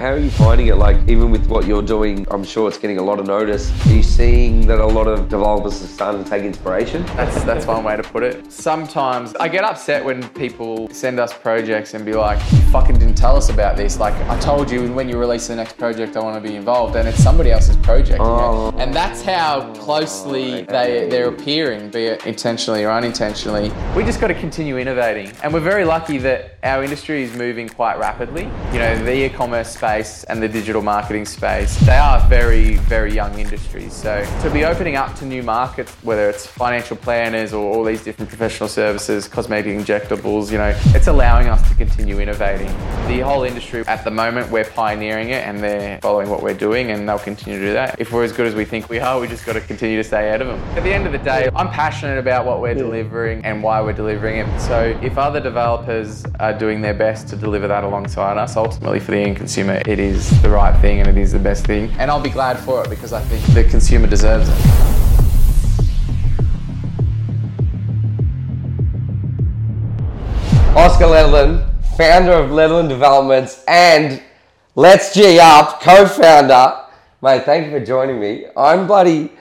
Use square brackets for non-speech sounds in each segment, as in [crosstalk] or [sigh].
how are you finding it? Like, even with what you're doing, I'm sure it's getting a lot of notice. Are you seeing that a lot of developers are starting to take inspiration? That's that's one way to put it. Sometimes I get upset when people send us projects and be like, "You fucking didn't tell us about this." Like I told you when you release the next project, I want to be involved, and it's somebody else's project. you know? Oh. And that's how closely oh, they they're appearing, be it intentionally or unintentionally. We just got to continue innovating, and we're very lucky that our industry is moving quite rapidly. You know, the e-commerce space and the digital marketing space, they are very very young industries. So to be opening up to new markets, whether it's financial planners or all these different professional services, cosmetic injectables, you know, it's allowing us to continue innovating. The whole industry at the moment, we're pioneering it and they're following what we're doing and they'll continue to do that. If we're as good as we think we are, we just got to continue to stay ahead of them. At the end of the day, I'm passionate about what we're delivering and why we're delivering it. So if other developers are doing their best to deliver that alongside us, ultimately for the end consumer, it is the right thing and it is the best thing. And I'll be glad for it because I think the consumer deserves it. Oscar Ledlin, founder of Ledlin Developments and Let's Gee Up, co-founder. Mate, thank you for joining me. I'm bloody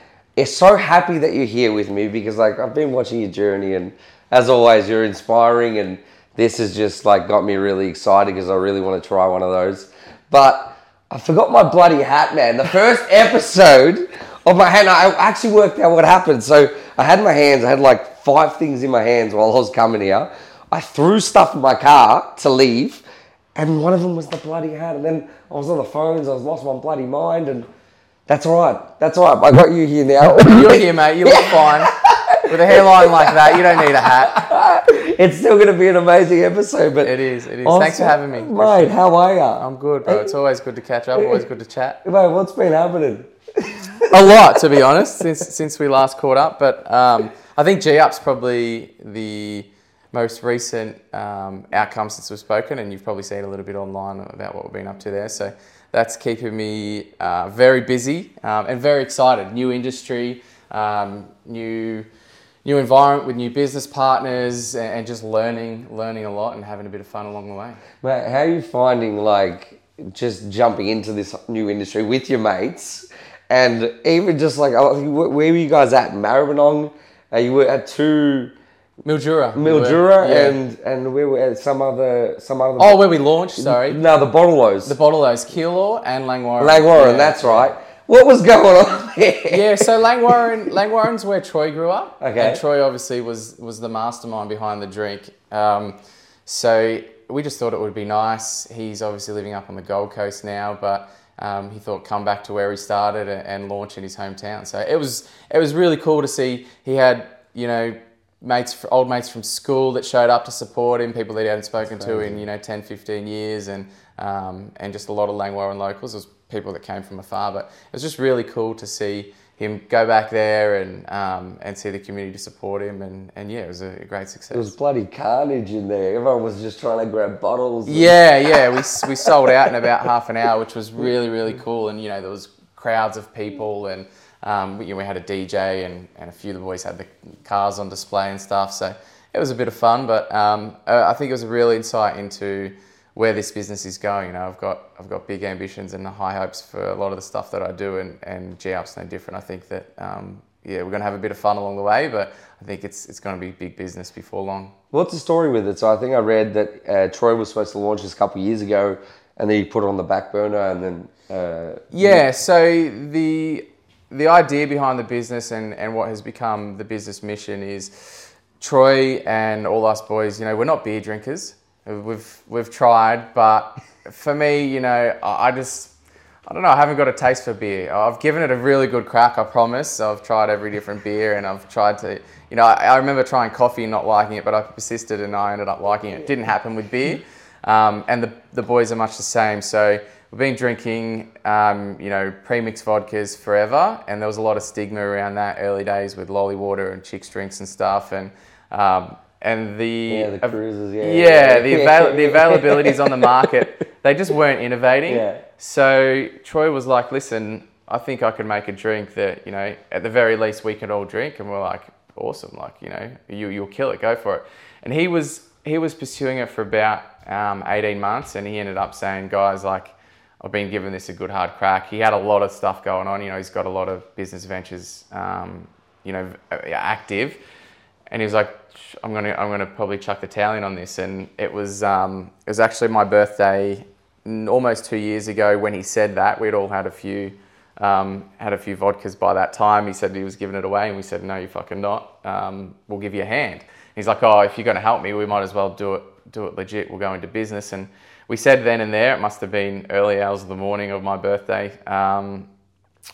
so happy that you're here with me because like I've been watching your journey and as always you're inspiring and this has just like got me really excited because I really want to try one of those. But I forgot my bloody hat, man. The first episode of my hand, I actually worked out what happened. So I had my hands, I had like five things in my hands while I was coming here. I threw stuff in my car to leave, and one of them was the bloody hat. And then I was on the phones, I was lost my bloody mind, and that's all right. That's all right. I got you here now. You're here, mate. You look [laughs] fine. With a hairline like that, you don't need a hat. [laughs] it's still going to be an amazing episode, but It is, it is. Awesome. Thanks for having me. mate. How are you? I'm good, bro. It's always good to catch up, always good to chat. [laughs] mate, what's been happening? [laughs] A lot, to be honest, since since we last caught up. But um, I think Gee Up's probably the most recent um, outcome since we've spoken, and you've probably seen a little bit online about what we've been up to there. So that's keeping me uh, very busy um, and very excited. New industry, um, new new environment with new business partners, and, just learning learning a lot and having a bit of fun along the way. Mate, how are you finding like just jumping into this new industry with your mates, and even just like where were you guys at? Maribyrnong? Uh, you were at two Mildura, Mildura Yeah. and and where were at some other some other oh, where we launched. Sorry, no the Bottleos The bottle those Keilor and Langwarrin. Langwarrin Yeah. that's right. What was going on there? Yeah, so Langwarrin, Langwarrin's where Troy grew up. Okay. And Troy obviously was was the mastermind behind the drink. Um, so we just thought it would be nice. He's obviously living up on the Gold Coast now, but um, he thought come back to where he started and, and launch in his hometown. So it was it was really cool to see. He had you know mates old mates from school that showed up to support him people that he hadn't spoken to in you know 10 15 years and um, and just a lot of Langwarrin locals it was people that came from afar but it was just really cool to see him go back there and um, and see the community support him and, and yeah it was a great success It was bloody carnage in there. Everyone was just trying to grab bottles. and- yeah, yeah, we, we sold out in about half an hour, which was really really cool. And you know there was crowds of people, and um, we, you know, we had a DJ, and, and a few of the boys had the cars on display and stuff. So it was a bit of fun, but um, I think it was a real insight into where this business is going. You know, I've got I've got big ambitions and high hopes for a lot of the stuff that I do, and and Gee Up's no different. I think that um, yeah, we're going to have a bit of fun along the way, but I think it's it's going to be big business before long. What's the story with it? So I think I read that uh, Troy was supposed to launch this a couple of years ago, and then he put it on the back burner, and then uh, Yeah, so the the idea behind the business and, and what has become the business mission is Troy and all us boys, you know, we're not beer drinkers. We've we've tried, but for me, you know, I just I don't know, I haven't got a taste for beer. I've given it a really good crack, I promise. I've tried every different beer and I've tried to you know, I, I remember trying coffee and not liking it, but I persisted and I ended up liking it. It didn't happen with beer. Um, and the, the boys are much the same. So we've been drinking, um, you know, premixed vodkas forever, and there was a lot of stigma around that early days with lolly water and chicks drinks and stuff, and um, and the Yeah, the av- cruisers, yeah. yeah, the avail- the [laughs] availabilities on the market, they just weren't innovating. Yeah. So Troy was like, "Listen, I think I can make a drink that you know, at the very least, we can all drink." And we're like, "Awesome! Like, you know, you you'll kill it. Go for it." And he was he was pursuing it for about um, 18 months, and he ended up saying, "Guys, like, I've been giving this a good hard crack. He had a lot of stuff going on. You know, he's got a lot of business ventures, um, you know, active. And he was like, I'm gonna, I'm gonna probably chuck the towel in on this. And it was, um, it was actually my birthday almost two years ago when he said that. We'd all had a few, um, had a few vodkas by that time. He said he was giving it away, and we said, no, you fucking not. Um, we'll give you a hand. He's like, oh, if you're gonna help me, we might as well do it, do it legit. We'll go into business and we said then and there, it must have been early hours of the morning of my birthday, um,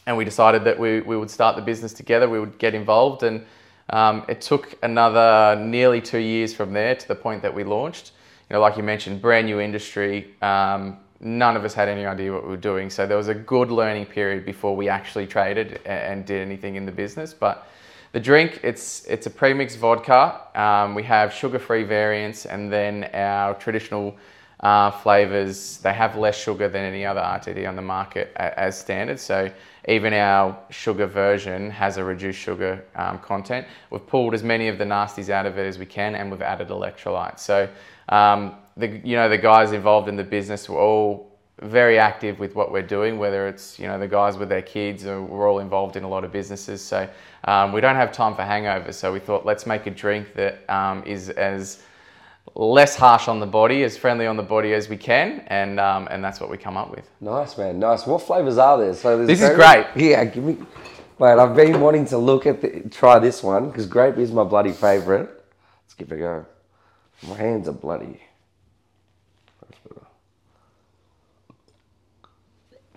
and we decided that we, we would start the business together, we would get involved, and um, it took another nearly two years from there to the point that we launched. You know, like you mentioned, brand new industry. Um, none of us had any idea what we were doing, so there was a good learning period before we actually traded and did anything in the business. But the drink, it's it's a premix vodka. Um, we have sugar-free variants, and then our traditional uh, flavors. They have less sugar than any other RTD on the market as standard. So even our sugar version has a reduced sugar um, content. We've pulled as many of the nasties out of it as we can, and we've added electrolytes. So um, the you know the guys involved in the business were all very active with what we're doing, whether it's you know the guys with their kids, or we're all involved in a lot of businesses. So um, we don't have time for hangovers. So we thought let's make a drink that um, is as less harsh on the body, as friendly on the body as we can, and um, and that's what we come up with. Nice, man. Nice. What flavors are there? So this is great. Yeah, give me. Mate, I've been wanting to look at the, try this one because grape is my bloody favorite. Let's give it a go. My hands are bloody.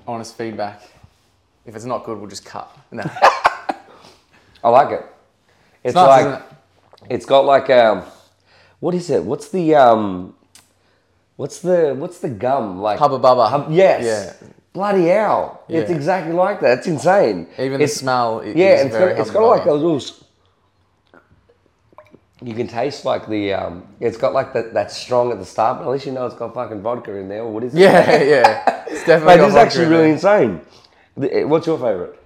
Honest feedback. If it's not good, we'll just cut. No. [laughs] I like it. It's, it's nice, like it? it's got like um what is it? What's the um, what's the what's the gum like? Hubba bubba. Hub, yes. Yeah. Bloody hell! Yeah. It's exactly like that. It's insane. Even it's, the smell. yeah, it's got, it's got like a little. You can taste like the um, it's got like that that strong at the start, but at least you know it's got fucking vodka in there. Or what is it? Yeah, yeah. It's definitely. [laughs] Mate, this is actually really insane. Eh, what's your favorite?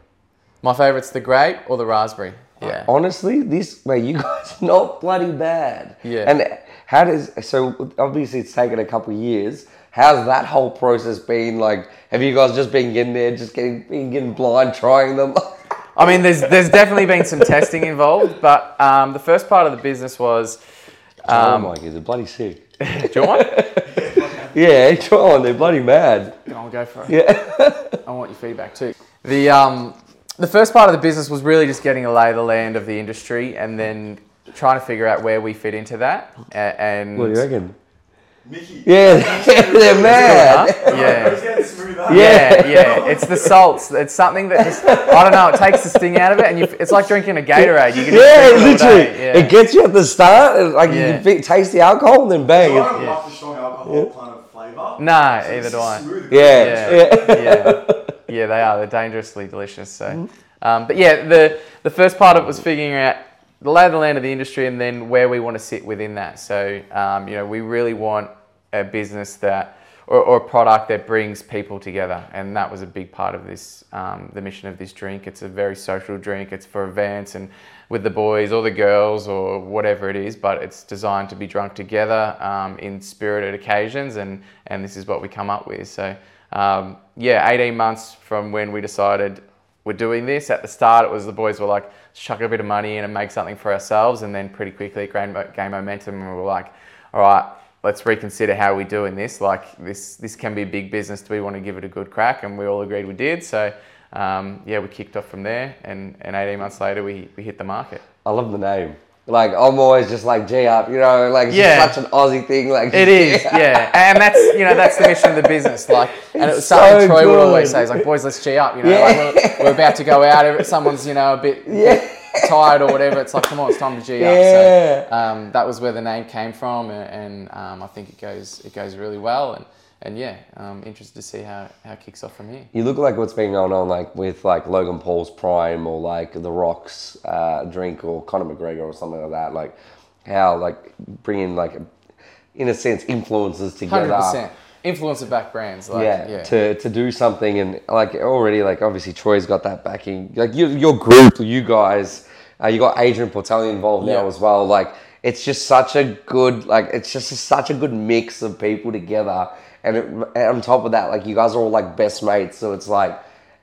My favorite's the grape or the raspberry. Yeah. Honestly, this mate, you guys [laughs] are not bloody bad. Yeah. And how does so obviously it's taken a couple of years. How's that whole process been? Like, have you guys just been getting there, just getting been getting blind, trying them? [laughs] I mean, there's there's definitely been some testing involved, but um, the first part of the business was. Um, oh my, is it bloody sick? [laughs] do you want yeah, on. They're bloody mad. I'll go for it. Yeah. I want your feedback too. The um, the first part of the business was really just getting a lay of the land of the industry and then trying to figure out where we fit into that. And what do you reckon? Mickey. Yeah, [laughs] they're mad. Yeah. yeah, yeah. It's the salts. It's something that just I don't know. It takes the sting out of it, and you, it's like drinking a Gatorade. You can yeah, literally. Yeah. It gets you at the start, like yeah. you can taste the alcohol, and then bang. So I don't like the strong alcohol kind of flavour. Nah, so either do I. Yeah, yeah, yeah. Yeah, they are. They're dangerously delicious. So, mm-hmm. um, but yeah, the the first part of it was figuring out the lay of the land of the industry and then where we want to sit within that. So, um, you know, we really want a business that or, or, a product that brings people together, and that was a big part of this um, the mission of this drink. It's a very social drink. It's for events and with the boys or the girls or whatever it is, but it's designed to be drunk together um, in spirited occasions, and and this is what we come up with. So um, yeah, 18 months from when we decided we're doing this. At the start, it was the boys were like, chuck a bit of money in and make something for ourselves. And then pretty quickly it gained momentum and we were like, all right, let's reconsider how we're doing this. Like this, this can be a big business. Do we want to give it a good crack? And we all agreed we did. So um, yeah, we kicked off from there. And, and 18 months later, we, we hit the market. I love the name. Like I'm always just like G up, you know, like it's yeah. such an Aussie thing. Like it is, yeah. And that's you know that's the mission of the business. Like, and it was something so Troy good. would always say, "Is like, boys, let's G up." You know, yeah. like we're, we're, about to go out. Someone's you know a bit, yeah. tired or whatever. It's like, come on, it's time to G yeah. up. So um, that was where the name came from, and, and um, I think it goes it goes really well. And and yeah, I'm interested to see how, how it kicks off from here. You look like what's been going on like with like Logan Paul's Prime or like The Rock's uh, drink or Conor McGregor or something like that. Like how like bringing like in a sense influences together. 100%. Influencer back brands, like, yeah, yeah, to to do something and like already like obviously Troy's got that backing. Like your your group, you guys, uh, you got Adrian Portelli involved now yeah. as well. Like it's just such a good like it's just such a good mix of people together and, it, and on top of that, like you guys are all like best mates, so it's like.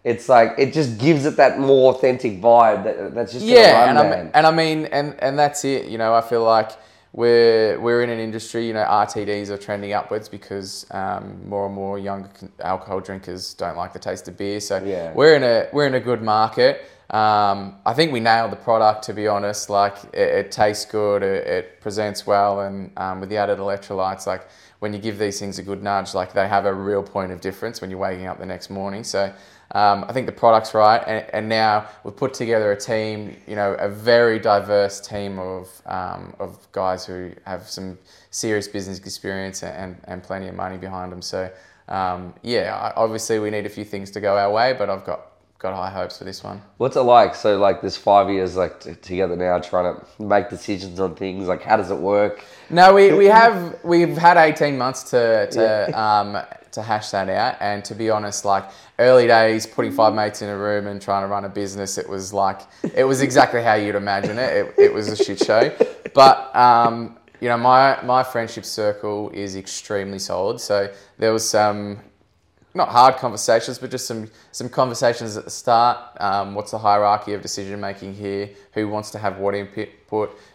It's like it just gives it that more authentic vibe. That that's just yeah, and I and I mean, and and that's it. You know, I feel like we're we're in an industry. You know, RTDs are trending upwards because um, more and more young alcohol drinkers don't like the taste of beer. So Yeah. we're in a we're in a good market. Um, I think we nailed the product. To be honest, like it, it tastes good, it, it presents well, and um, with the added electrolytes, like when you give these things a good nudge, like they have a real point of difference when you're waking up the next morning. So. Um, I think the product's right, and, and now we've put together a team, you know, a very diverse team of, um, of guys who have some serious business experience and, and plenty of money behind them. So, um, yeah, obviously we need a few things to go our way, but I've got, got high hopes for this one. What's it like? So like this five years like t- together now, trying to make decisions on things. Like how does it work? No, we, we have we've had eighteen months to to [laughs] um, to hash that out, and to be honest, like early days, putting five mates in a room and trying to run a business, it was like it was exactly how you'd imagine it. It, it was a shit show, but um, you know my my friendship circle is extremely solid. So there was some not hard conversations, but just some some conversations at the start. Um, what's the hierarchy of decision making here? Who wants to have what input?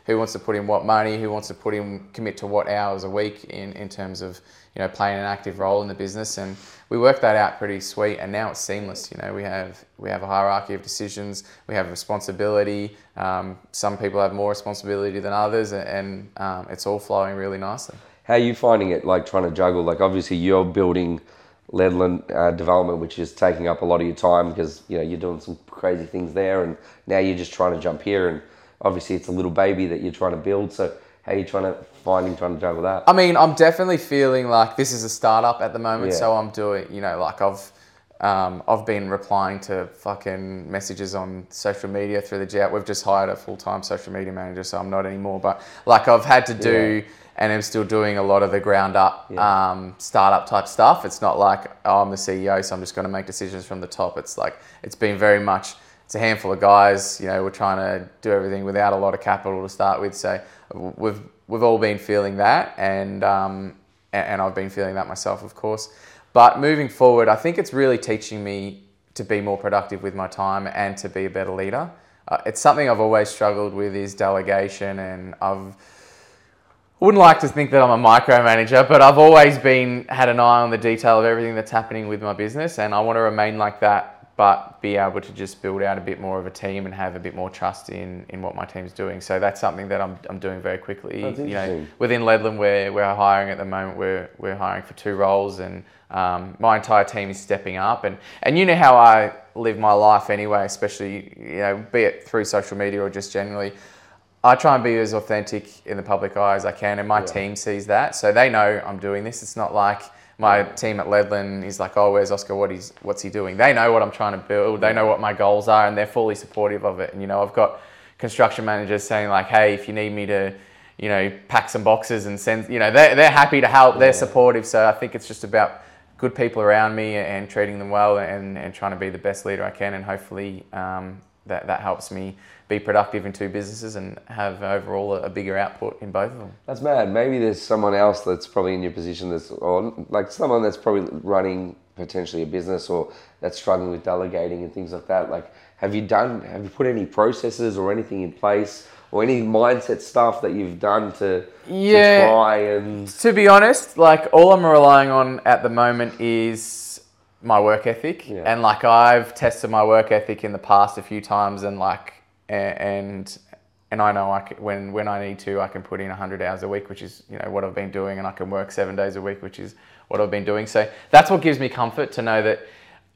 Who wants to put in what money? Who wants to put in commit to what hours a week in, in terms of you know playing an active role in the business? And we worked that out pretty sweet. And now it's seamless. You know we have we have a hierarchy of decisions. We have responsibility. Um, some people have more responsibility than others, and um, it's all flowing really nicely. How are you finding it? Like trying to juggle. Like obviously you're building Ledlin uh, development, which is taking up a lot of your time because you know you're doing some crazy things there, and now you're just trying to jump here, and obviously it's a little baby that you're trying to build. So how are you trying to finding trying to juggle that? I mean, I'm definitely feeling like this is a startup at the moment, Yeah. so I'm doing, you know, like I've, um, I've been replying to fucking messages on social media through the jet. We've just hired a full time social media manager, so I'm not anymore. But like I've had to do, and I'm still doing a lot of the ground up Yeah. um, startup type stuff. It's not like oh, I'm the CEO, so I'm just going to make decisions from the top. It's like it's been very much. It's a handful of guys. You know, we're trying to do everything without a lot of capital to start with. So we've we've all been feeling that, and um, and, I've been feeling that myself, of course. But moving forward, I think it's really teaching me to be more productive with my time and to be a better leader. Uh, it's something I've always struggled with is delegation, and I've wouldn't like to think that I'm a micromanager, but I've always been had an eye on the detail of everything that's happening with my business, and I want to remain like that, but be able to just build out a bit more of a team and have a bit more trust in in what my team's doing. So that's something that I'm, I'm doing very quickly. You know, within Ledlin, we're we're hiring at the moment. We're we're hiring for two roles, and um, my entire team is stepping up. And and you know how I live my life anyway, especially you know, be it through social media or just generally. I try and be as authentic in the public eye as I can, and my team sees that, so they know I'm doing this. It's not like my team at Ledlin is like, "Oh, where's Oscar? What he's what's he doing?" They know what I'm trying to build. They know what my goals are, and they're fully supportive of it. And you know, I've got construction managers saying like, "Hey, if you need me to." You know, pack some boxes and send. You know, they're, they're happy to help. They're supportive. So I think it's just about good people around me and treating them well and, and trying to be the best leader I can. And hopefully um, that, that helps me be productive in two businesses and have overall a, a bigger output in both of them. That's mad. Maybe there's someone else that's probably in your position that's, or like someone that's probably running potentially a business or that's struggling with delegating and things like that. Like, have you done, have you put any processes or anything in place or any mindset stuff that you've done to, Yeah. to try and, To be honest, like all I'm relying on at the moment is my work ethic. Yeah. And like I've tested my work ethic in the past a few times and like, and, and I know I can, when, when I need to, I can put in 100 hours a week, which is, you know, what I've been doing and I can work seven days a week, which is what I've been doing. So that's what gives me comfort to know that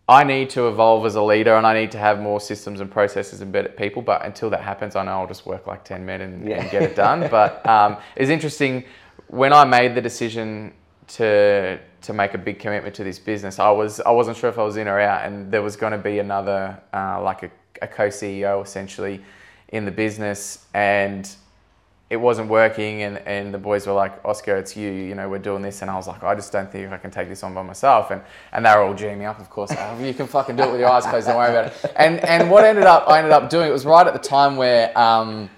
I need to evolve as a leader and I need to have more systems and processes and better people. But until that happens, I know I'll just work like 10 men and, and get it done. But um, it's interesting when I made the decision to to make a big commitment to this business. I was I wasn't sure if I was in or out, and there was going to be another uh, like a, a co-CEO essentially in the business, and it wasn't working and, and the boys were like oscar it's you you know we're doing this and i was like i just don't think i can take this on by myself and and they were all geeing me up of course oh, you can fucking do it with your eyes closed don't worry about it and and what ended up i ended up doing it was right at the time where um,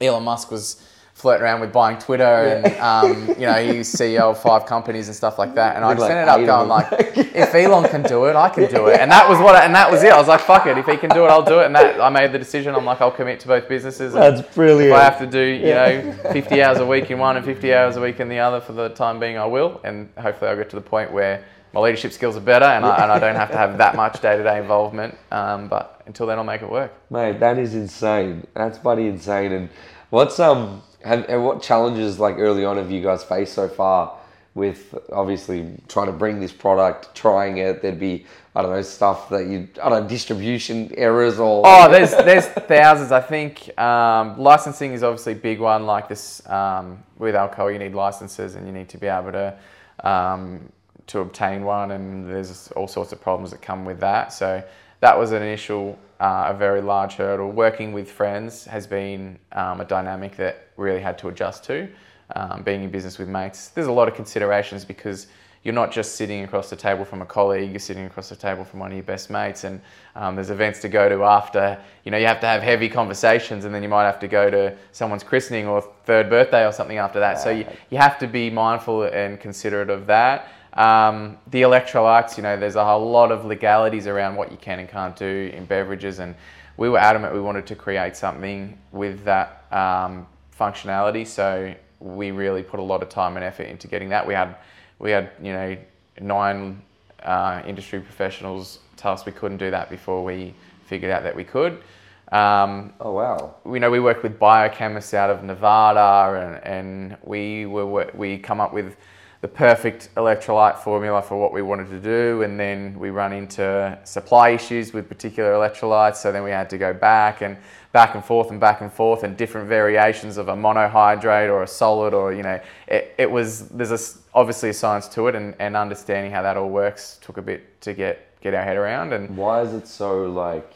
elon musk was flirting around with buying Twitter, and um, you know he's CEO of five companies and stuff like that. And I just like ended up going like, if Elon can do it, I can do it, and that was what, I, and that was it. I was like, fuck it, if he can do it, I'll do it. And that I made the decision. I'm like, I'll commit to both businesses. That's brilliant. if I have to do, you know, 50 hours a week in one and 50 hours a week in the other for the time being, I will. And hopefully I'll get to the point where my leadership skills are better and, I, and I don't have to have that much day-to-day involvement. Um, but until then, I'll make it work. Mate, that is insane. That's bloody insane. And what's um have, and what challenges like early on have you guys faced so far with obviously trying to bring this product, trying it? There'd be I don't know stuff that you I don't know distribution errors or Oh, there's there's [laughs] thousands. I think um, licensing is obviously a big one. Like this, um, with alcohol, you need licenses and you need to be able to um, to obtain one, and there's all sorts of problems that come with that. So that was an initial, uh, a very large hurdle. Working with friends has been um, a dynamic that really had to adjust to. Um, being in business with mates, there's a lot of considerations because you're not just sitting across the table from a colleague, you're sitting across the table from one of your best mates, and um, there's events to go to after. You know, you have to have heavy conversations, and then you might have to go to someone's christening or third birthday or something after that. So you, you have to be mindful and considerate of that. Um, the electrolytes, you know, there's a whole lot of legalities around what you can and can't do in beverages, and we were adamant we wanted to create something with that um, functionality. So we really put a lot of time and effort into getting that. We had we had you know nine uh, industry professionals tell us we couldn't do that before we figured out that we could. Um, Oh wow. we know we work with biochemists out of Nevada, and, and we were we come up with the perfect electrolyte formula for what we wanted to do, and then we run into supply issues with particular electrolytes. So then we had to go back and back and forth and back and forth, and different variations of a monohydrate or a solid, or you know, it, it was there's a obviously a science to it, and, and understanding how that all works took a bit to get get our head around and. Why is it so like?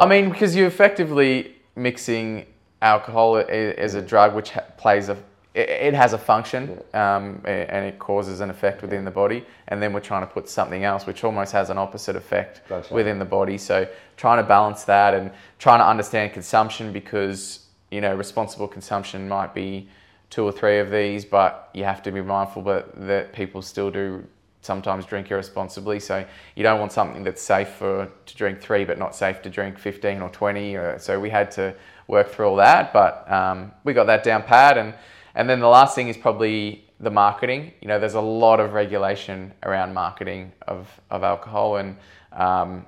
I mean, because you're effectively mixing alcohol as a drug, which plays a it, it has a function um, and it causes an effect within the body, and then we're trying to put something else which almost has an opposite effect Gotcha. within the body. So trying to balance that and trying to understand consumption because you know responsible consumption might be two or three of these, but you have to be mindful that, that people still do sometimes drink irresponsibly. So you don't want something that's safe for to drink three, but not safe to drink 15 or 20. Or, so we had to work through all that, but um, we got that down pat. And and then the last thing is probably the marketing. You know, there's a lot of regulation around marketing of of alcohol, and um,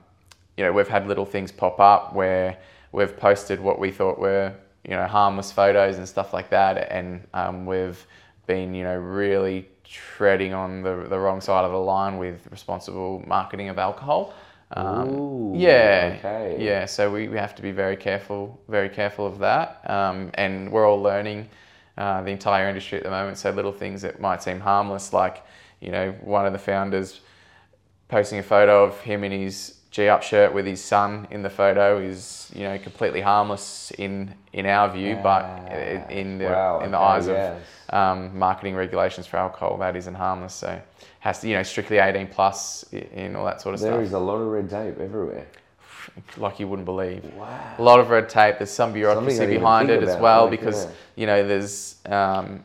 you know we've had little things pop up where we've posted what we thought were you know harmless photos and stuff like that, and um, we've been you know really treading on the, the wrong side of the line with responsible marketing of alcohol. Um, Ooh, yeah, okay. yeah. So we, we have to be very careful, very careful of that. Um, and we're all learning uh, the entire industry at the moment. So little things that might seem harmless, like you know, one of the founders posting a photo of him in his Gee Up shirt with his son in the photo is you know completely harmless in in our view, but in the Wow, in the okay, eyes yes. of um, marketing regulations for alcohol, that isn't harmless. So has to you know strictly 18 plus in all that sort of There stuff. is a lot of red tape everywhere. like you wouldn't believe. Wow. A lot of red tape. There's some bureaucracy Something I didn't behind it as well like, because yeah. you know there's um,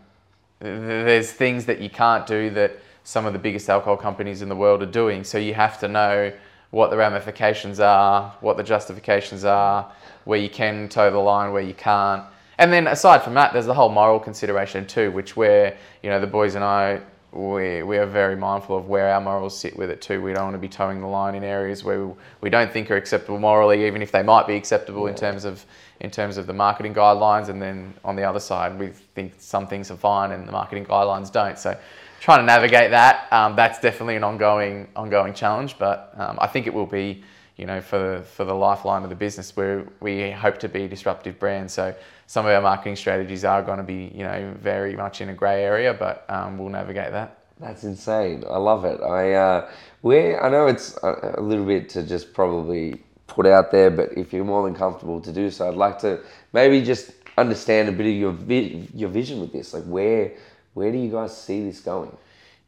there's things that you can't do that some of the biggest alcohol companies in the world are doing. So you have to know what the ramifications are, what the justifications are, where you can toe the line, where you can't. And then aside from that, there's the whole moral consideration too, which where you know the boys and I we, we are very mindful of where our morals sit with it too. We don't want to be towing the line in areas where we, we don't think are acceptable morally, even if they might be acceptable in terms of in terms of the marketing guidelines. And then on the other side, we think some things are fine and the marketing guidelines don't. So trying to navigate that, um, that's definitely an ongoing ongoing challenge. But um, I think it will be, you know, for for the lifeline of the business where we hope to be a disruptive brand. So some of our marketing strategies are going to be, you know, very much in a grey area, but um, we'll navigate that. That's insane. I love it. I uh, where I know it's a, a little bit to just probably put out there, but if you're more than comfortable to do so, I'd like to maybe just understand a bit of your vi- your vision with this. Like where where do you guys see this going?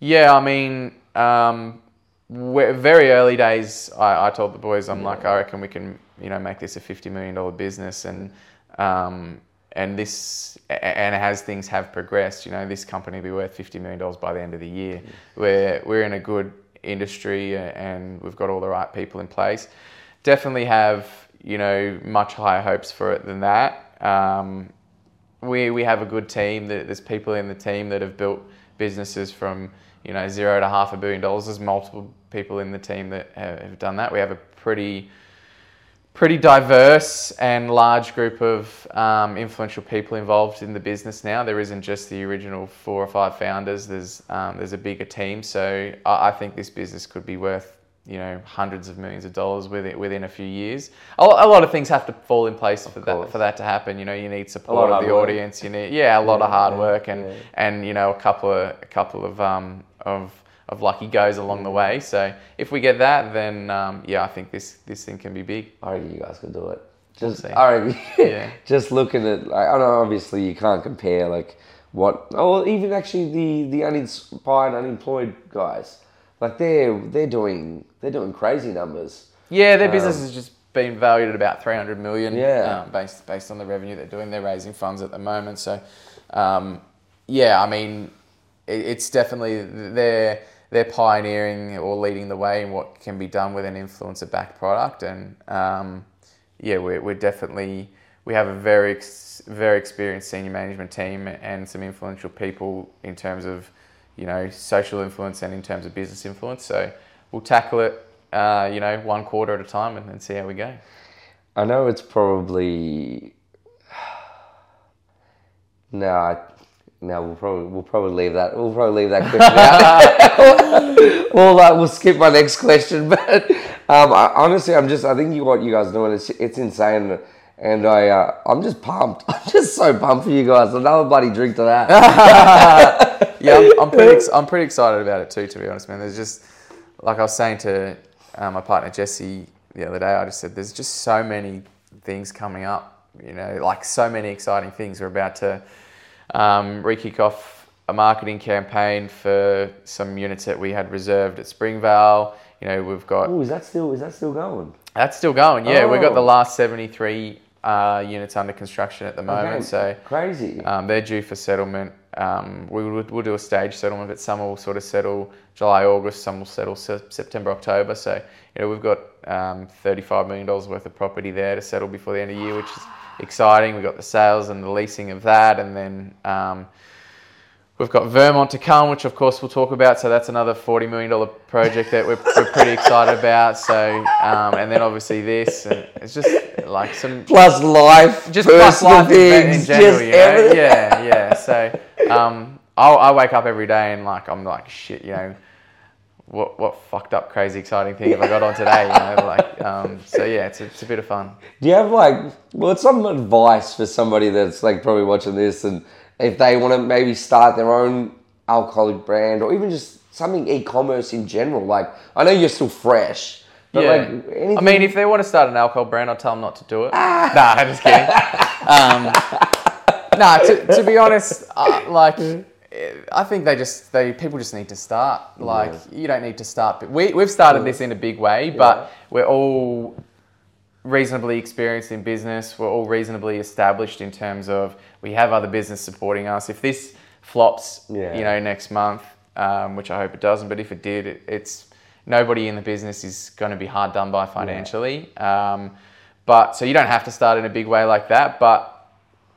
Yeah, I mean, um, very early days. I, I told the boys, I'm like, I reckon we can, you know, make this a fifty million dollar business, and um, and this and as things have progressed, you know, this company will be worth fifty million dollars by the end of the year. We're we're in a good industry and we've got all the right people in place. Definitely have you know much higher hopes for it than that. Um, we we have a good team. There- There's people in the team that have built businesses from you know zero to half a billion dollars. There's multiple people in the team that have done that. We have a pretty pretty diverse and large group of um, influential people involved in the business now. There isn't just the original four or five founders. There's um, there's a bigger team. So I, I think this business could be worth you know hundreds of millions of dollars within within a few years. A, a lot of things have to fall in place for that for that to happen. You know, you need support of of the work. audience. You need yeah, a lot of hard yeah, work and yeah. and you know a couple of a couple of um, of of lucky goes along the way. So if we get that, then um, yeah, I think this this thing can be big. I reckon you guys could do it. Just, see. I reckon, [laughs] Yeah. just looking at, like, I know obviously you can't compare like what, oh, even actually the the uninspired, unemployed guys, like they're they're doing they're doing crazy numbers. Yeah, their business has just been valued at about 300 million. Yeah. Um, based based on the revenue they're doing, they're raising funds at the moment. So, um, yeah, I mean, it, it's definitely they're they're pioneering or leading the way in what can be done with an influencer backed product, and um, yeah, we're, we're definitely we have a very ex- very experienced senior management team and some influential people in terms of you know social influence and in terms of business influence. So we'll tackle it uh, you know one quarter at a time and, and see how we go. I know it's probably [sighs] no, I, no. We'll probably we'll probably leave that. We'll probably leave that question out. [laughs] we'll uh, we'll skip my next question. [laughs] But um, I, honestly, I'm just I think you what you guys are doing it's it's insane, and I uh, I'm just pumped. [laughs] I'm just so pumped for you guys. Another bloody drink to that. Yeah, I'm, I'm pretty ex- [laughs] I'm pretty excited about it too. To be honest, man, there's just like I was saying to uh, my partner Jesse the other day. I just said there's just so many things coming up. You know, like so many exciting things. We're about to um, re-kick off a marketing campaign for some units that we had reserved at Springvale. You know, we've got oh, is that still is that still going? that's still going. Yeah, we've got the Oh. last 73 uh, units under construction at the moment. Okay, So crazy. um, they're due for settlement. Um, we will we'll do a stage settlement, but some will sort of settle July, August. Some will settle se- September, October. So you know we've got um, thirty-five million dollars worth of property there to settle before the end of the year, which is exciting. We've got the sales and the leasing of that, and then um, we've got Vermont to come, which of course we'll talk about. So that's another forty million dollar project that we're, we're pretty excited about. So um, and then obviously this, and it's just like some plus life, just plus life in, in things, general, just you know? everything. Yeah, yeah. So um, I, I wake up every day and like I'm like shit, you know, what what fucked up, crazy, exciting thing have I got on today? You know, like um, so yeah, it's a, it's a bit of fun. Do you have like, well, some advice for somebody that's like probably watching this and if they want to maybe start their own alcoholic brand or even just something e-commerce in general? Like, I know you're still fresh, but yeah. like, anything, I mean, if they want to start an alcohol brand, I'll tell them not to do it. [laughs] nah, I'm just kidding. Um, nah, to, to be honest, uh, like. I think they just they people just need to start. Like you don't need to start. We we've started this in a big way, but we're all reasonably experienced in business. We're all reasonably established in terms of we have other business supporting us. If this flops, Yeah. you know, next month, um, which I hope it doesn't, but if it did, it, it's nobody in the business is going to be hard done by financially. Um, but so you don't have to start in a big way like that, but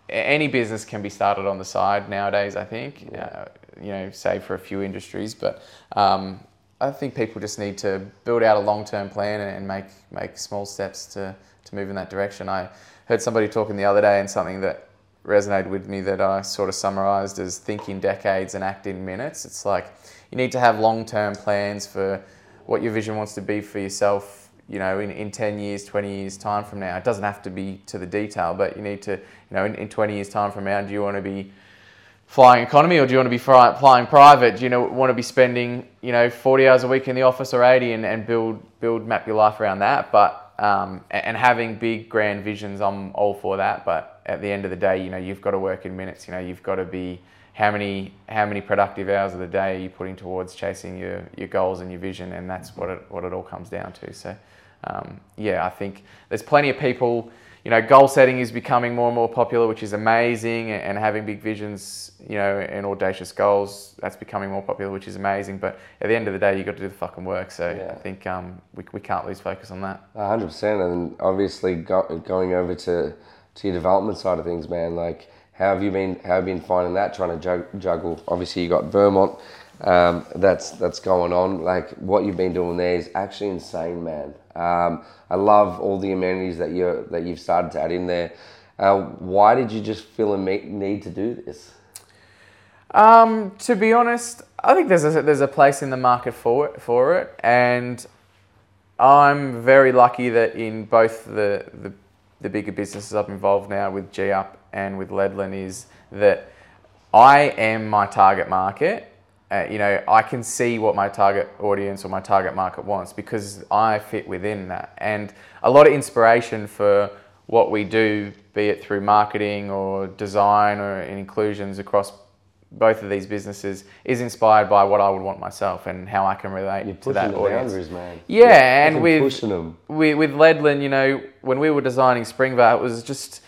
any business can be started on the side nowadays. I think, uh, you know, save for a few industries, but um, I think people just need to build out a long-term plan and, make make small steps to to move in that direction. I heard somebody talking the other day, and something that resonated with me that I sort of summarized as think in decades and act in minutes. It's like you need to have long-term plans for what your vision wants to be for yourself you know, in, in 10 years, 20 years time from now. It doesn't have to be to the detail, but you need to, you know, in, in 20 years time from now, do you want to be flying economy or do you want to be fly, flying private? Do you know, want to be spending, you know, 40 hours a week in the office or 80 and, and build, build, map your life around that? But, um, and having big grand visions, I'm all for that. But at the end of the day, you know, you've got to work in minutes, you know, you've got to be, how many how many productive hours of the day are you putting towards chasing your, your goals and your vision, and that's what it what it all comes down to. So, um, yeah, I think there's plenty of people. You know, goal setting is becoming more and more popular, which is amazing, and having big visions, you know, and audacious goals, that's becoming more popular, which is amazing. But at the end of the day, you've got to do the fucking work. So Yeah. I think um, we, we can't lose focus on that. A hundred percent, and obviously go, going over to to your development side of things, man. Like, how have you been? How have you been finding that? Trying to juggle. Obviously, you got Vermont. Um, that's that's going on. Like, what you've been doing there is actually insane, man. Um, I love all the amenities that you that you've started to add in there. Uh, why did you just feel a need to do this? Um, to be honest, I think there's a, there's a place in the market for it, for it, and I'm very lucky that in both the, the the bigger businesses I'm involved now with Gee Up and with Ledlin is that I am my target market. Uh, you know, I can see what my target audience or my target market wants because I fit within that. And a lot of inspiration for what we do, be it through marketing or design or inclusions across both of these businesses, is inspired by what I would want myself and how I can relate You're to that the audience. boundaries, man. Yeah, You're and with pushing them. with, with Ledlin, you know, when we were designing Springvale, it was just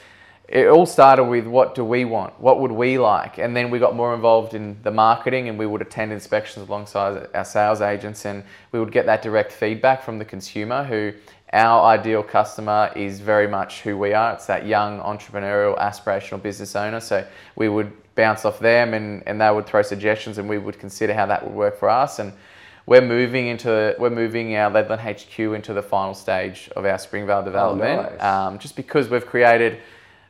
it all started with what do we want, what would we like, and then we got more involved in the marketing, and we would attend inspections alongside our sales agents, and we would get that direct feedback from the consumer, who our ideal customer is very much who we are. It's that young entrepreneurial, aspirational business owner. So we would bounce off them, and, and they would throw suggestions, and we would consider how that would work for us, and we're moving into we're moving our Ledlin HQ into the final stage of our Springvale development, nice. um, just because we've created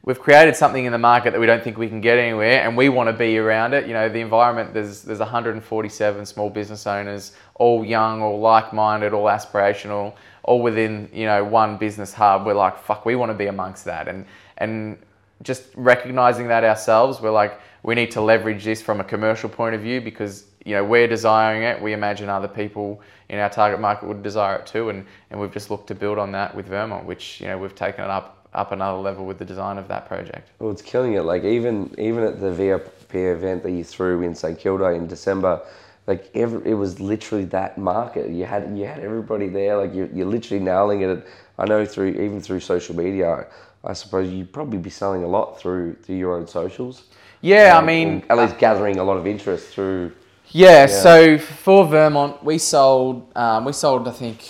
we've created something in the market that we don't think we can get anywhere, and we want to be around it. You know, the environment there's there's 147 small business owners, all young, all like-minded, all aspirational, all within you know one business hub. We're like, fuck, we want to be amongst that, and and just recognizing that ourselves, we're like, we need to leverage this from a commercial point of view because you know we're desiring it. We imagine other people in our target market would desire it too, and, and we've just looked to build on that with Vermont, which you know we've taken it up up another level with the design of that project. Well, it's killing it. Like even even at the VIP event that you threw in St Kilda in December, like every, it was literally that market. You had you had everybody there. Like you're, you're literally nailing it. I know through even through social media. I suppose you'd probably be selling a lot through through your own socials. Yeah, I Um, mean, or at least gathering a lot of interest through. Yeah, so for Vermont, we sold, um, we sold, I think,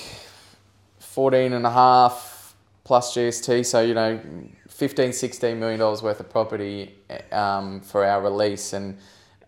14 and a half plus GST. So, you know, 15, 16 million dollars worth of property um, for our release. And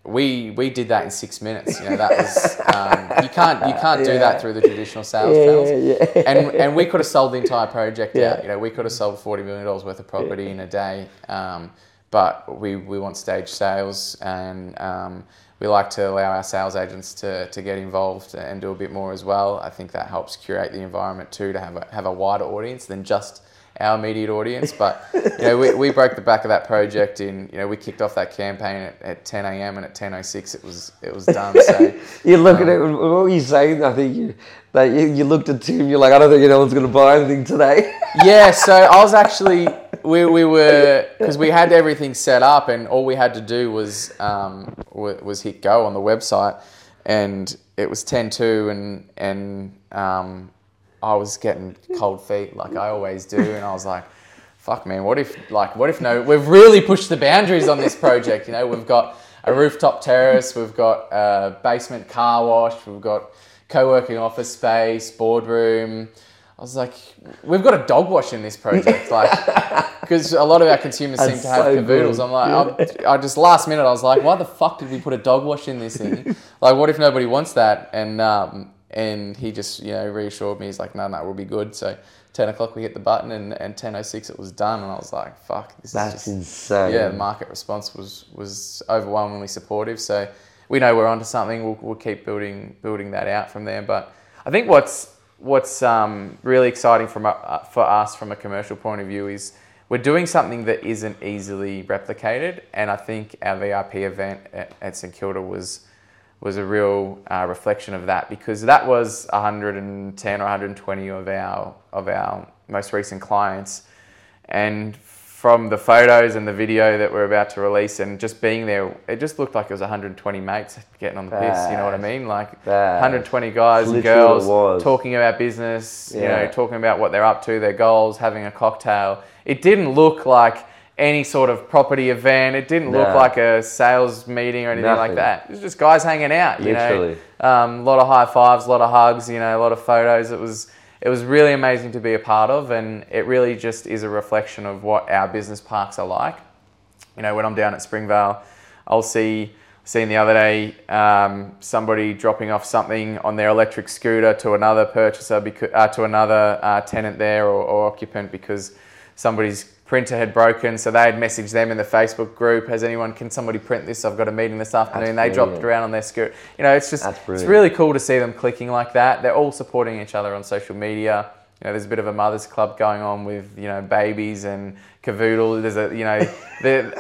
we, we did that in six minutes. You know, that was, um, [laughs] you can't, you can't do Yeah. that through the traditional sales Yeah, channels. yeah. And, and we could have sold the entire project out. You know, we could have sold $40 million worth of property in a day. Um, but we, we want stage sales and um, we like to allow our sales agents to, to get involved and do a bit more as well. I think that helps curate the environment too to have a, have a wider audience than just our immediate audience. But you know, we, we broke the back of that project in you know we kicked off that campaign at, at 10 a.m. and at 10:06 it was it was done. So [laughs] You look at Um, it. What were you saying? I think you that you, you looked at Tim. You're like, I don't think anyone's going to buy anything today. yeah, so I was actually we, we [laughs] were because we had everything set up and all we had to do was um, wa- was hit go on the website. And it was 10-2 and and um, I was getting cold feet like I always do. And I was like fuck man what if like what if no we've really pushed the boundaries on this project you know? We've got a rooftop terrace we've got a basement car wash we've got co-working office space boardroom I was like, we've got a dog wash in this project, like, [laughs] because a lot of our consumers seem That's to have so cavoodles. good. I'm like, I, I just last minute, I was like, why the fuck did we put a dog wash in this thing? [laughs] Like, what if nobody wants that? And um, and he just, you know, reassured me. He's like, no, no, we'll be good. So, ten o'clock we hit the button, and and ten oh six it was done. And I was like, fuck, this That's is just insane. yeah, the market response was was overwhelmingly supportive. So we know we're onto something. We'll, we'll keep building building that out from there. But I think what's what's um, really exciting from uh, for us from a commercial point of view is we're doing something that isn't easily replicated, and I think our VIP event at, at St Kilda was was a real uh, reflection of that because that was 110 or 120 of our of our most recent clients, and from the photos and the video that we're about to release and just being there, it just looked like it was 120 mates getting on the piss. You know what I mean? Like Bad. 120 guys and Literally what it girls talking about business. You Yeah. know, talking about what they're up to, their goals, having a cocktail. It didn't look like any sort of property event. It didn't look like a sales meeting or anything like that. It was just guys hanging out. You Literally. know, um, a lot of high fives, a lot of hugs. You know, a lot of photos. It was it was really amazing to be a part of, and it really just is a reflection of what our business parks are like. You know, when I'm down at Springvale, I'll see seen the other day um, somebody dropping off something on their electric scooter to another purchaser because uh, to another uh, tenant there or, or occupant because somebody's printer had broken so they had messaged them in the facebook group has anyone can somebody print this? I've got a meeting this afternoon. They dropped it around on their scooter you know it's just it's really cool to see them clicking like that. They're all supporting each other on social media you know, there's a bit of a mothers club going on with you know babies and cavoodle. There's a you know,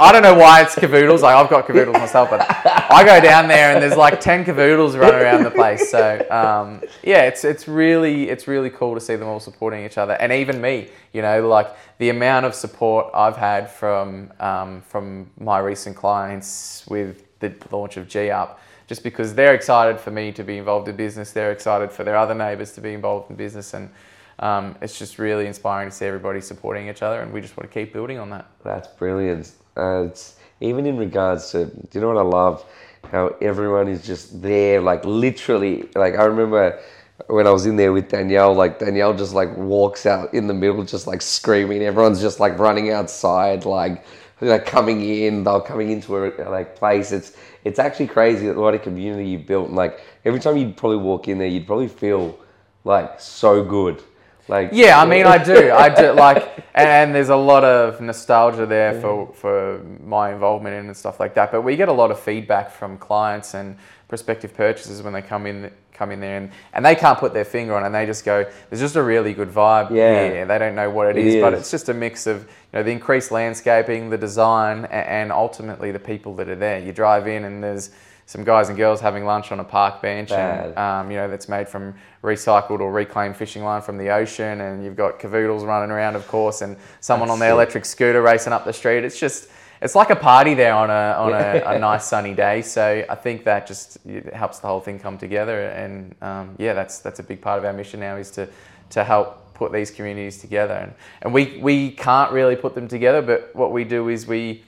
I don't know why it's cavoodles. Like I've got cavoodles myself, but I go down there and there's like ten cavoodles running around the place. So um, yeah, it's it's really it's really cool to see them all supporting each other, and even me. You know, like the amount of support I've had from um, from my recent clients with the launch of Gee Up just because they're excited for me to be involved in business. They're excited for their other neighbours to be involved in business, and um, it's just really inspiring to see everybody supporting each other. And we just want to keep building on that. That's brilliant. Uh, it's even in regards to, do you know what I love? How everyone is just there, like literally. Like I remember when I was in there with Danielle, like Danielle just like walks out in the middle, just like screaming. Everyone's just like running outside, like like coming in. They're coming into a like place. It's it's actually crazy what a community you've built. And, like every time you'd probably walk in there, you'd probably feel like so good. Like Yeah, I mean, I do. I do [laughs] like, and there's a lot of nostalgia there mm-hmm. for for my involvement in and stuff like that. But we get a lot of feedback from clients and prospective purchasers when they come in come in there and, and they can't put their finger on it and they just go there's just a really good vibe Yeah. here they don't know what it It is, but it's just a mix of you know the increased landscaping the design a- and ultimately the people that are there you drive in and there's some guys and girls having lunch on a park bench and um, you know, that's made from recycled or reclaimed fishing line from the ocean, and you've got cavoodles running around, of course, and someone on That's their it. electric scooter racing up the street. It's just, it's like a party there on a on a, a nice sunny day. So I think that just it helps the whole thing come together, and um, yeah, that's that's a big part of our mission now is to to help put these communities together, and and we we can't really put them together, but what we do is we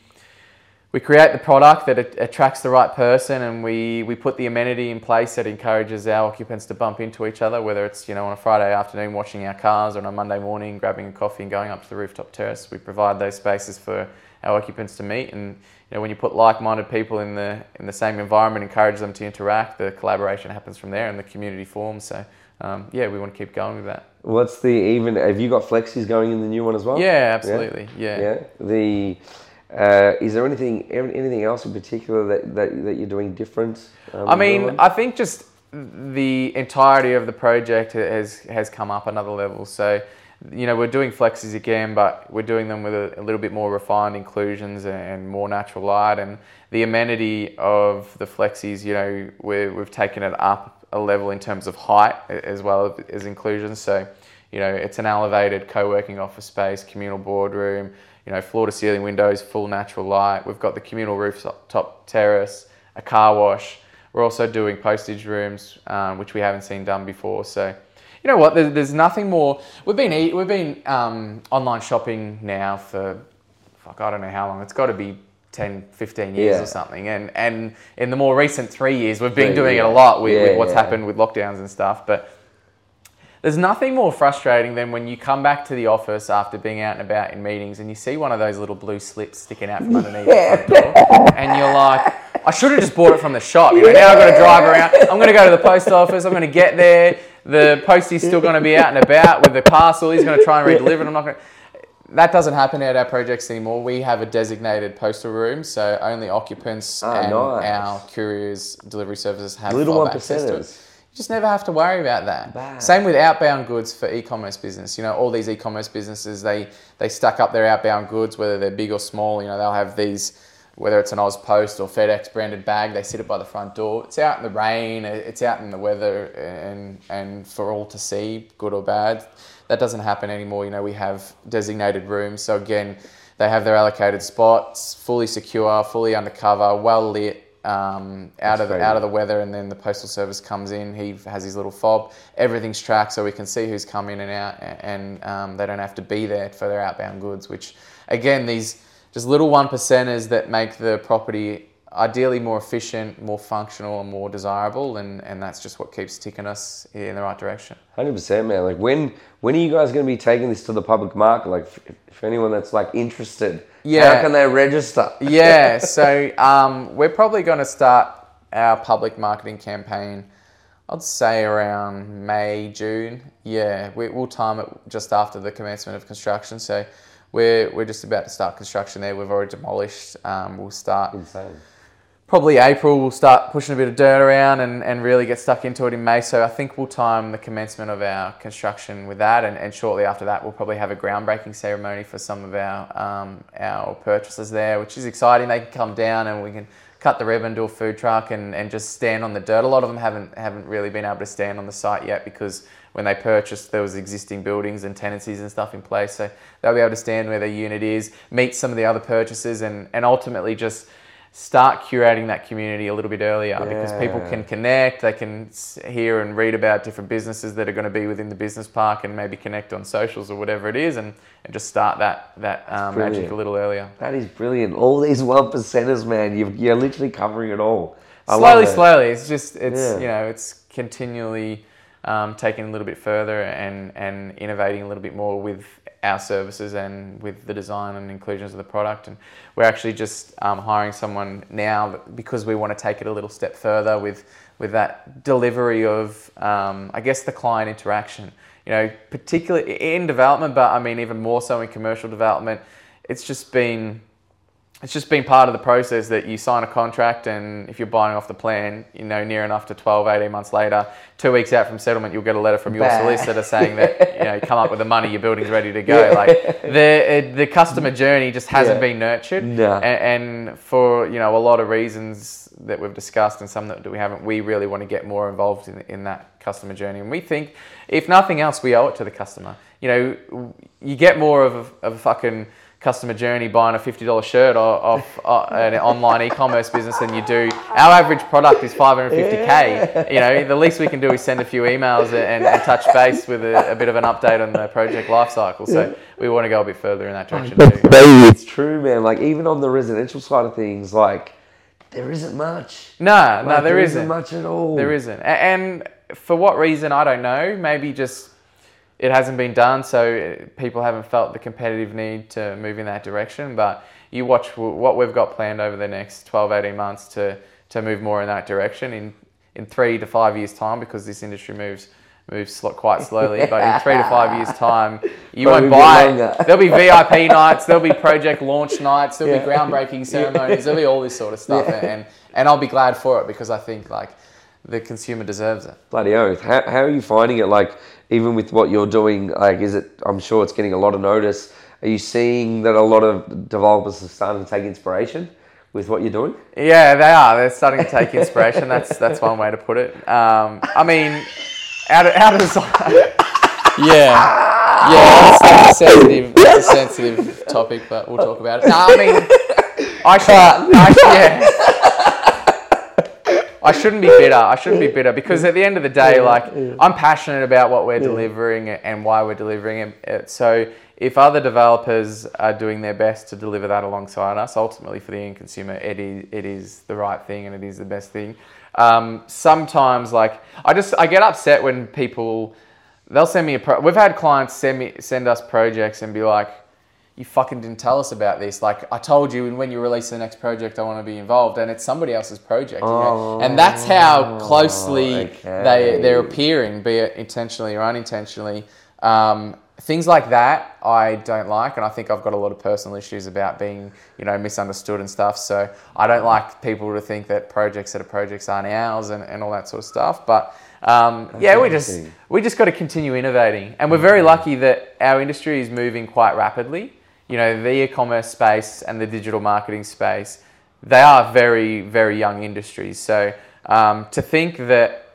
we create the product that attracts the right person and we, we put the amenity in place that encourages our occupants to bump into each other, whether it's you know on a Friday afternoon washing our cars or on a Monday morning grabbing a coffee and going up to the rooftop terrace. We provide those spaces for our occupants to meet and you know when you put like-minded people in the in the same environment, encourage them to interact, the collaboration happens from there and the community forms. So um, yeah, we want to keep going with that. What's the even? Have you got flexis going in the new one as well? Yeah, absolutely. Yeah. Yeah. The uh, is there anything anything else in particular that, that, that you're doing different? um, I mean, I think just the entirety of the project has has come up another level. So, you know, we're doing flexes again, but we're doing them with a, a little bit more refined inclusions and more natural light. And the amenity of the flexis, you know, we're, we've taken it up a level in terms of height as well as inclusion. So, you know, it's an elevated co-working office space, communal boardroom, you know, floor to ceiling windows, full natural light. We've got the communal rooftop terrace, a car wash. We're also doing postage rooms, um, which we haven't seen done before. So, you know what? There's, there's nothing more. We've been eat, we've been um, online shopping now for fuck I don't know how long. It's got to be 10, 15 years Yeah. or something. And and in the more recent three years, we've been doing it a lot with, Yeah, with what's yeah. happened with lockdowns and stuff. But there's nothing more frustrating than when you come back to the office after being out and about in meetings and you see one of those little blue slips sticking out from underneath the front door, and you're like, I should have just bought it from the shop. You know, now I've got to drive around. I'm going to go to the post office. I'm going to get there. The postie's still going to be out and about with the parcel. He's going to try and re-deliver it. I'm not going. to... That doesn't happen at our projects anymore. We have a designated postal room, so only occupants Ah, and nice. our couriers delivery services have Little one access to it. percenters. You just never have to worry about that. Bad. Same with outbound goods for e-commerce business. You know, all these e-commerce businesses, they they stack up their outbound goods, whether they're big or small. You know, they'll have these, whether it's an Aus Post or FedEx branded bag, they sit it by the front door. It's out in the rain, it's out in the weather, and and for all to see, good or bad. That doesn't happen anymore. You know, we have designated rooms. So again, They have their allocated spots, fully secure, fully undercover, well lit, um, out That's of the, out of the weather, and then the postal service comes in. He has his little fob. Everything's tracked, so we can see who's come in and out, and um, they don't have to be there for their outbound goods. Which, again, these just little one percenters that make the property ideally more efficient, more functional, and more desirable, and, and that's just what keeps ticking us in the right direction. Hundred percent, man. Like when when are you guys going to be taking this to the public market? Like f- for anyone that's like interested, Yeah. how can they register? yeah, [laughs] so um, we're probably going to start our public marketing campaign. I'd say around May, June. Yeah, we, we'll time it just after the commencement of construction. So we're, we're just about to start construction there. We've already demolished. Um, we'll start Insane. Probably April. We'll start pushing a bit of dirt around and, and really get stuck into it in May. So I think we'll time the commencement of our construction with that, and, and shortly after that, we'll probably have a groundbreaking ceremony for some of our um, our purchasers there, which is exciting. They can come down and we can cut the ribbon, do a food truck, and, and just stand on the dirt. A lot of them haven't haven't really been able to stand on the site yet because when they purchased, there was existing buildings and tenancies and stuff in place. So they'll be able to stand where their unit is, meet some of the other purchasers, and, and ultimately just start curating that community a little bit earlier because people can connect, they can hear and read about different businesses that are going to be within the business park and maybe connect on socials or whatever it is and, and just start that, that um, magic a little earlier. That is brilliant. All these one percenters, man. You've, you're literally covering it all. I slowly, it. slowly. It's just it's Yeah. you know it's continually um, taking a little bit further and and innovating a little bit more with our services and with the design and inclusions of the product. And we're actually just um, hiring someone now because we want to take it a little step further with with that delivery of um, I guess the client interaction. You know, particularly in development, but I mean even more so in commercial development. It's just been it's just been part of the process that you sign a contract and if you're buying off the plan, you know, near enough to 12, 18 months later, two weeks out from settlement, you'll get a letter from your Bah. solicitor saying that, you know, come up with the money, your building's ready to go. Like the, the customer journey just hasn't Yeah. been nurtured. Nah. And, and for, you know, a lot of reasons that we've discussed and some that we haven't, we really want to get more involved in, in that customer journey. And we think, if nothing else, we owe it to the customer. You know, you get more of a, of a fucking customer journey buying a $50 shirt o- off uh, an online e-commerce business than you do. Our average product is 550k. You know, the least we can do is send a few emails and, and touch base with a, a bit of an update on the project life cycle. So we want to go a bit further in that direction too. It's true, man. Like even on the residential side of things, like there isn't much. No, Like, no, there isn't isn't. much at all. There isn't. And for what reason, I don't know. Maybe just it hasn't been done, so uh, people haven't felt the competitive need to move in that direction. But you watch what we've got planned over the next 12, 18 months to, to move more in that direction in, in three to five years' time, because this industry moves moves quite slowly. [laughs] But in three to five years' time, you Probably won't buy it. There'll be VIP [laughs] nights, there'll be project launch nights, there'll Yeah. be groundbreaking ceremonies, there'll be all this sort of stuff. Yeah. And, and I'll be glad for it because I think like the consumer deserves it. Bloody oath. How, how are you finding it? Like, even with what you're doing, like, is it, I'm sure it's getting a lot of notice. Are you seeing that a lot of developers are starting to take inspiration with what you're doing? Yeah, they are. They're starting to take inspiration. that's that's one way to put it. Um, I mean, out of out of the [laughs] yeah, yeah, that's, that's a sensitive, that's a sensitive topic, but we'll talk about it. No, I mean, I should, I, yeah. I shouldn't be bitter. I shouldn't be bitter because at the end of the day, like I'm passionate about what we're delivering and why we're delivering it. So if other developers are doing their best to deliver that alongside us, ultimately for the end consumer, it is it is the right thing and it is the best thing. Um, sometimes, like I just I get upset when people they'll send me a pro. We've had clients send me send us projects and be like, "You fucking didn't tell us about this." Like I told you, and when you release the next project, I want to be involved, and it's somebody else's project. you know? and that's how closely okay. they they're appearing, be it intentionally or unintentionally. Um, things like that I don't like, and I think I've got a lot of personal issues about being, you know, misunderstood and stuff. So I don't like people to think that projects that are projects aren't ours and, and all that sort of stuff. But um, yeah, we just we just got to continue innovating, and we're very lucky that our industry is moving quite rapidly. You know, the e-commerce space and the digital marketing space, they are very very young industries. So um, to think that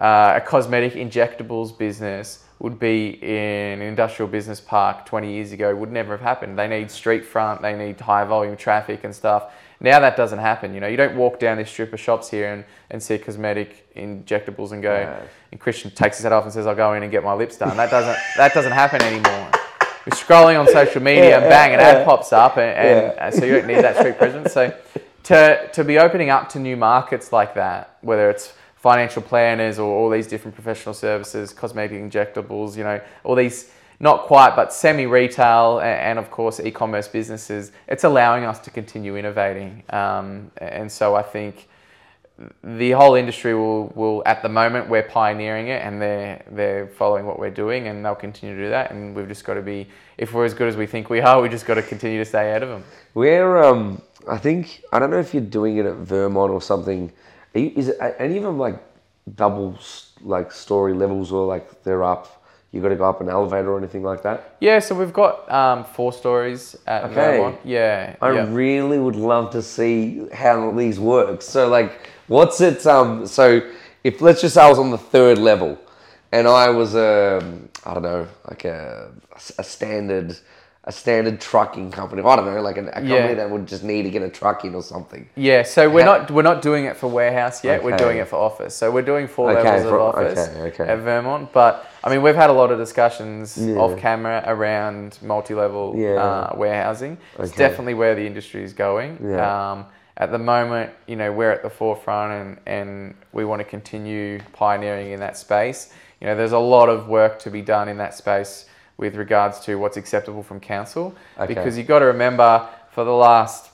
uh, a cosmetic injectables business would be in an industrial business park 20 years ago would never have happened. They need street front, they need high volume traffic and stuff. Now that doesn't happen. You know, you don't walk down this strip of shops here and, and see cosmetic injectables and go. No. And Christian takes his head off and says, "I'll go in and get my lips done." That doesn't that doesn't happen anymore. We're scrolling on social media and bang, an ad pops up, and, and Yeah. uh, so you don't need that street presence. So to to be opening up to new markets like that, whether it's financial planners or all these different professional services, cosmetic injectables, you know, all these not quite, but semi-retail and, and of course e-commerce businesses, it's allowing us to continue innovating. Um, and so I think the whole industry will, will at the moment we're pioneering it and they're they're following what we're doing and they'll continue to do that and we've just got to be if we're as good as we think we are we just got to continue to stay ahead of them We're, um, I think, I don't know if you're doing it at Vermont or something. You, is it any of them like double like story levels or like they're up? You got to go up an elevator or anything like that? yeah so we've got um, four stories at Okay. Vermont yeah I yeah. really would love to see how these work. So like, what's it? Um, so if let's just say I was on the third level, and I was um, I don't know, like a, a standard. A standard trucking company. I don't know, like a, a company Yeah. that would just need to get a truck in or something. Yeah, so we're Ha- not we're not doing it for warehouse yet. We're doing it for office. So we're doing four Okay, levels for- of office okay, okay. at Vermont. But I mean, we've had a lot of discussions Yeah. off camera around multi-level Yeah. uh, warehousing. It's definitely where the industry is going. Yeah. Um, at the moment, you know, we're at the forefront, and, and we want to continue pioneering in that space. You know, there's a lot of work to be done in that space with regards to what's acceptable from council, Okay. because you've got to remember for the last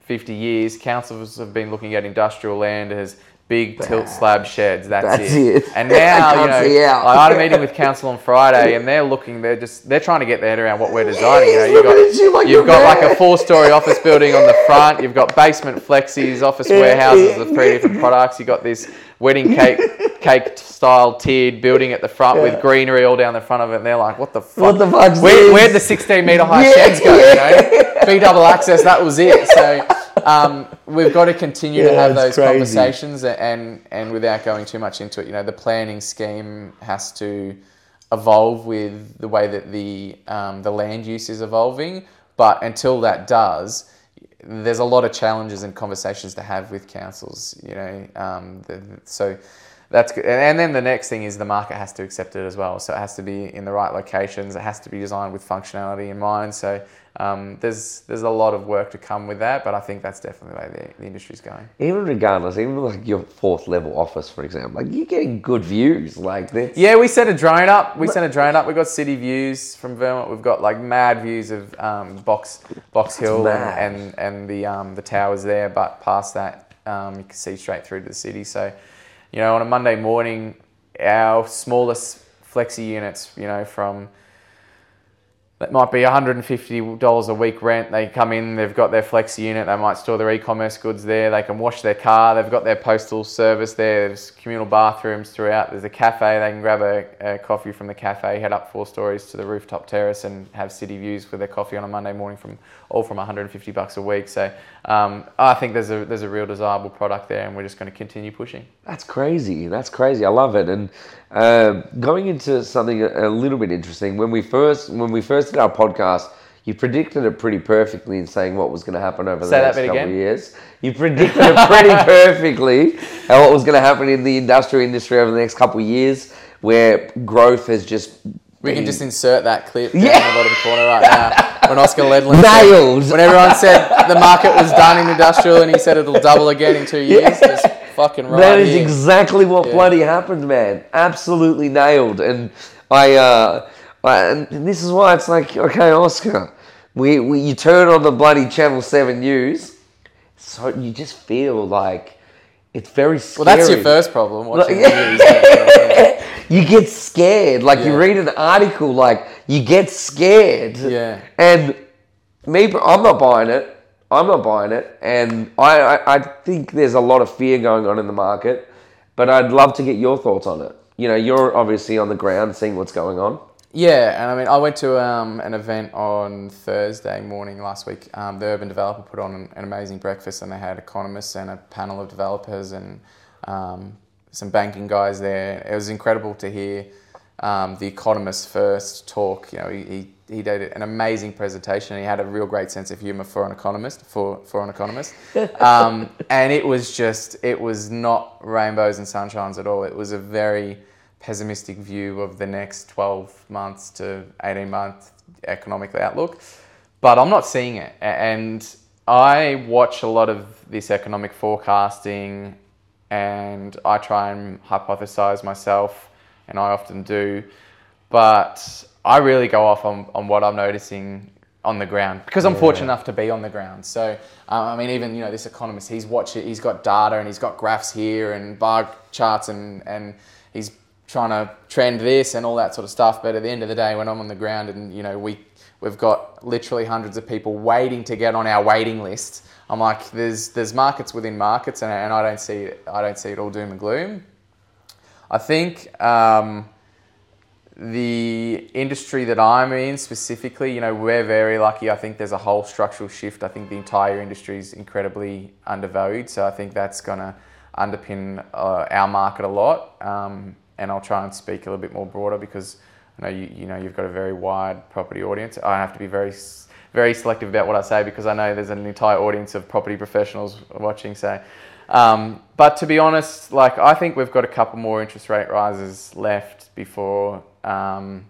50 years, councils have been looking at industrial land as big tilt slab sheds. That's, That's it. it. And now, [laughs] you know. I had a meeting with council on Friday, and they're looking. They're just they're trying to get their head around what we're designing. You know, you've Looking at you like got you're you've got like a four-story office building on the front. You've got basement flexis, office warehouses of three different products. You've got this wedding cake [laughs] cake style tiered building at the front Yeah. with greenery all down the front of it. And they're like, what the fuck? What the fuck's Where, where'd the 16 meter high Yeah, sheds go? You know, B double access. That was it. [laughs] So um, we've got to continue to have those crazy. conversations and and without going too much into it, you know, the planning scheme has to evolve with the way that the um, the land use is evolving. But until that does, there's a lot of challenges and conversations to have with councils. You know, um, the, so that's good. And, and then the next thing is the market has to accept it as well. So it has to be in the right locations. It has to be designed with functionality in mind. So um, there's there's a lot of work to come with that. But I think that's definitely the way the, the industry's going. Even regardless, even like your fourth level office, for example, like you're getting good views. Like this. Yeah, we set a drone up. We sent a drone up. We've got city views from Vermont. We've got like mad views of um, Box Box Hill and, and and the um, the towers there. But past that, um, you can see straight through to the city. So, you know, on a Monday morning, our smallest flexi units, you know, from that might be $150 a week rent. They come in, they've got their flexi unit, they might store their e-commerce goods there, they can wash their car, they've got their postal service there, there's communal bathrooms throughout, there's a cafe, they can grab a, a coffee from the cafe, head up four stories to the rooftop terrace and have city views for their coffee on a Monday morning from all from 150 bucks a week. So um, I think there's a there's a real desirable product there and we're just going to continue pushing. That's crazy. That's crazy. I love it. And uh, going into something a, a little bit interesting, when we first when we first did our podcast, you predicted it pretty perfectly in saying what was going to happen over the Say that next couple again. of years. You predicted it pretty [laughs] perfectly and what was going to happen in the industrial industry over the next couple of years, where growth has just We can just insert that clip down Yeah. in the bottom corner right now. When Oscar Ledlin Nailed. Said, when everyone said the market was done in industrial and he said it'll double again in two [laughs] years, just fucking right That is here. exactly what Yeah. bloody happened, man. Absolutely nailed. And I, uh, I, and this is why it's like, okay, Oscar, we, we you turn on the bloody Channel Seven News, so you just feel like it's very scary. well, that's your first problem. Watching Like- the news. [laughs] Yeah. you get scared. Like you read an article, like you get scared. Yeah. And me, I'm not buying it. I'm not buying it, and I, I, I think there's a lot of fear going on in the market. But I'd love to get your thoughts on it. You know, you're obviously on the ground seeing what's going on. Yeah, and I mean, I went to um, an event on Thursday morning last week. Um, the Urban Developer put on an, an amazing breakfast, and they had economists and a panel of developers and um, some banking guys there. It was incredible to hear um, the Economist first talk. You know, he, he, he did an amazing presentation. He had a real great sense of humor for an economist. For for an economist, [laughs] um, and it was just it was not rainbows and sunshines at all. It was a very pessimistic view of the next 12 months to 18 month economic outlook. But I'm not seeing it, and I watch a lot of this economic forecasting, and I try and hypothesize myself, and I often do. But I really go off on, on what I'm noticing on the ground because I'm fortunate enough to be on the ground. So um, I mean, even you know this economist, he's watching, he's got data and he's got graphs here and bar charts and and he's trying to trend this and all that sort of stuff. But at the end of the day, when I'm on the ground and you know we we've got literally hundreds of people waiting to get on our waiting list. I'm like, there's there's markets within markets, and, and I don't see I don't see it all doom and gloom. I think. Um, the industry that I'm in specifically, you know, we're very lucky. I think there's a whole structural shift. I think the entire industry is incredibly undervalued. So I think that's to underpin uh, our market a lot. Um, and I'll try and speak a little bit more broader because I know you, you know you've got a very wide property audience. I have to be very very selective about what I say because I know there's an entire audience of property professionals watching. So, um, but to be honest, like I think we've got a couple more interest rate rises left before um,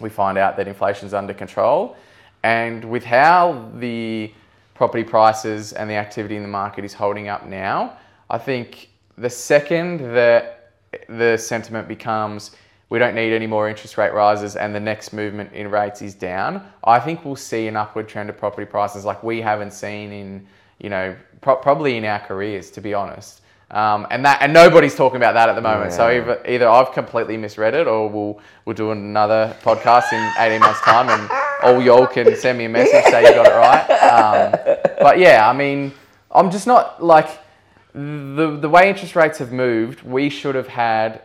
we find out that inflation's under control. And with how the property prices and the activity in the market is holding up now, I think the second that the sentiment becomes we don't need any more interest rate rises and the next movement in rates is down, I think we'll see an upward trend of property prices like we haven't seen in, you know, pro- probably in our careers, to be honest. Um, and that and nobody's talking about that at the moment. So either, either I've completely misread it, or we'll we'll do another podcast in eighteen months' time, and all y'all can send me a message say you got it right. Um, but yeah, I mean, I'm just not like the the way interest rates have moved. We should have had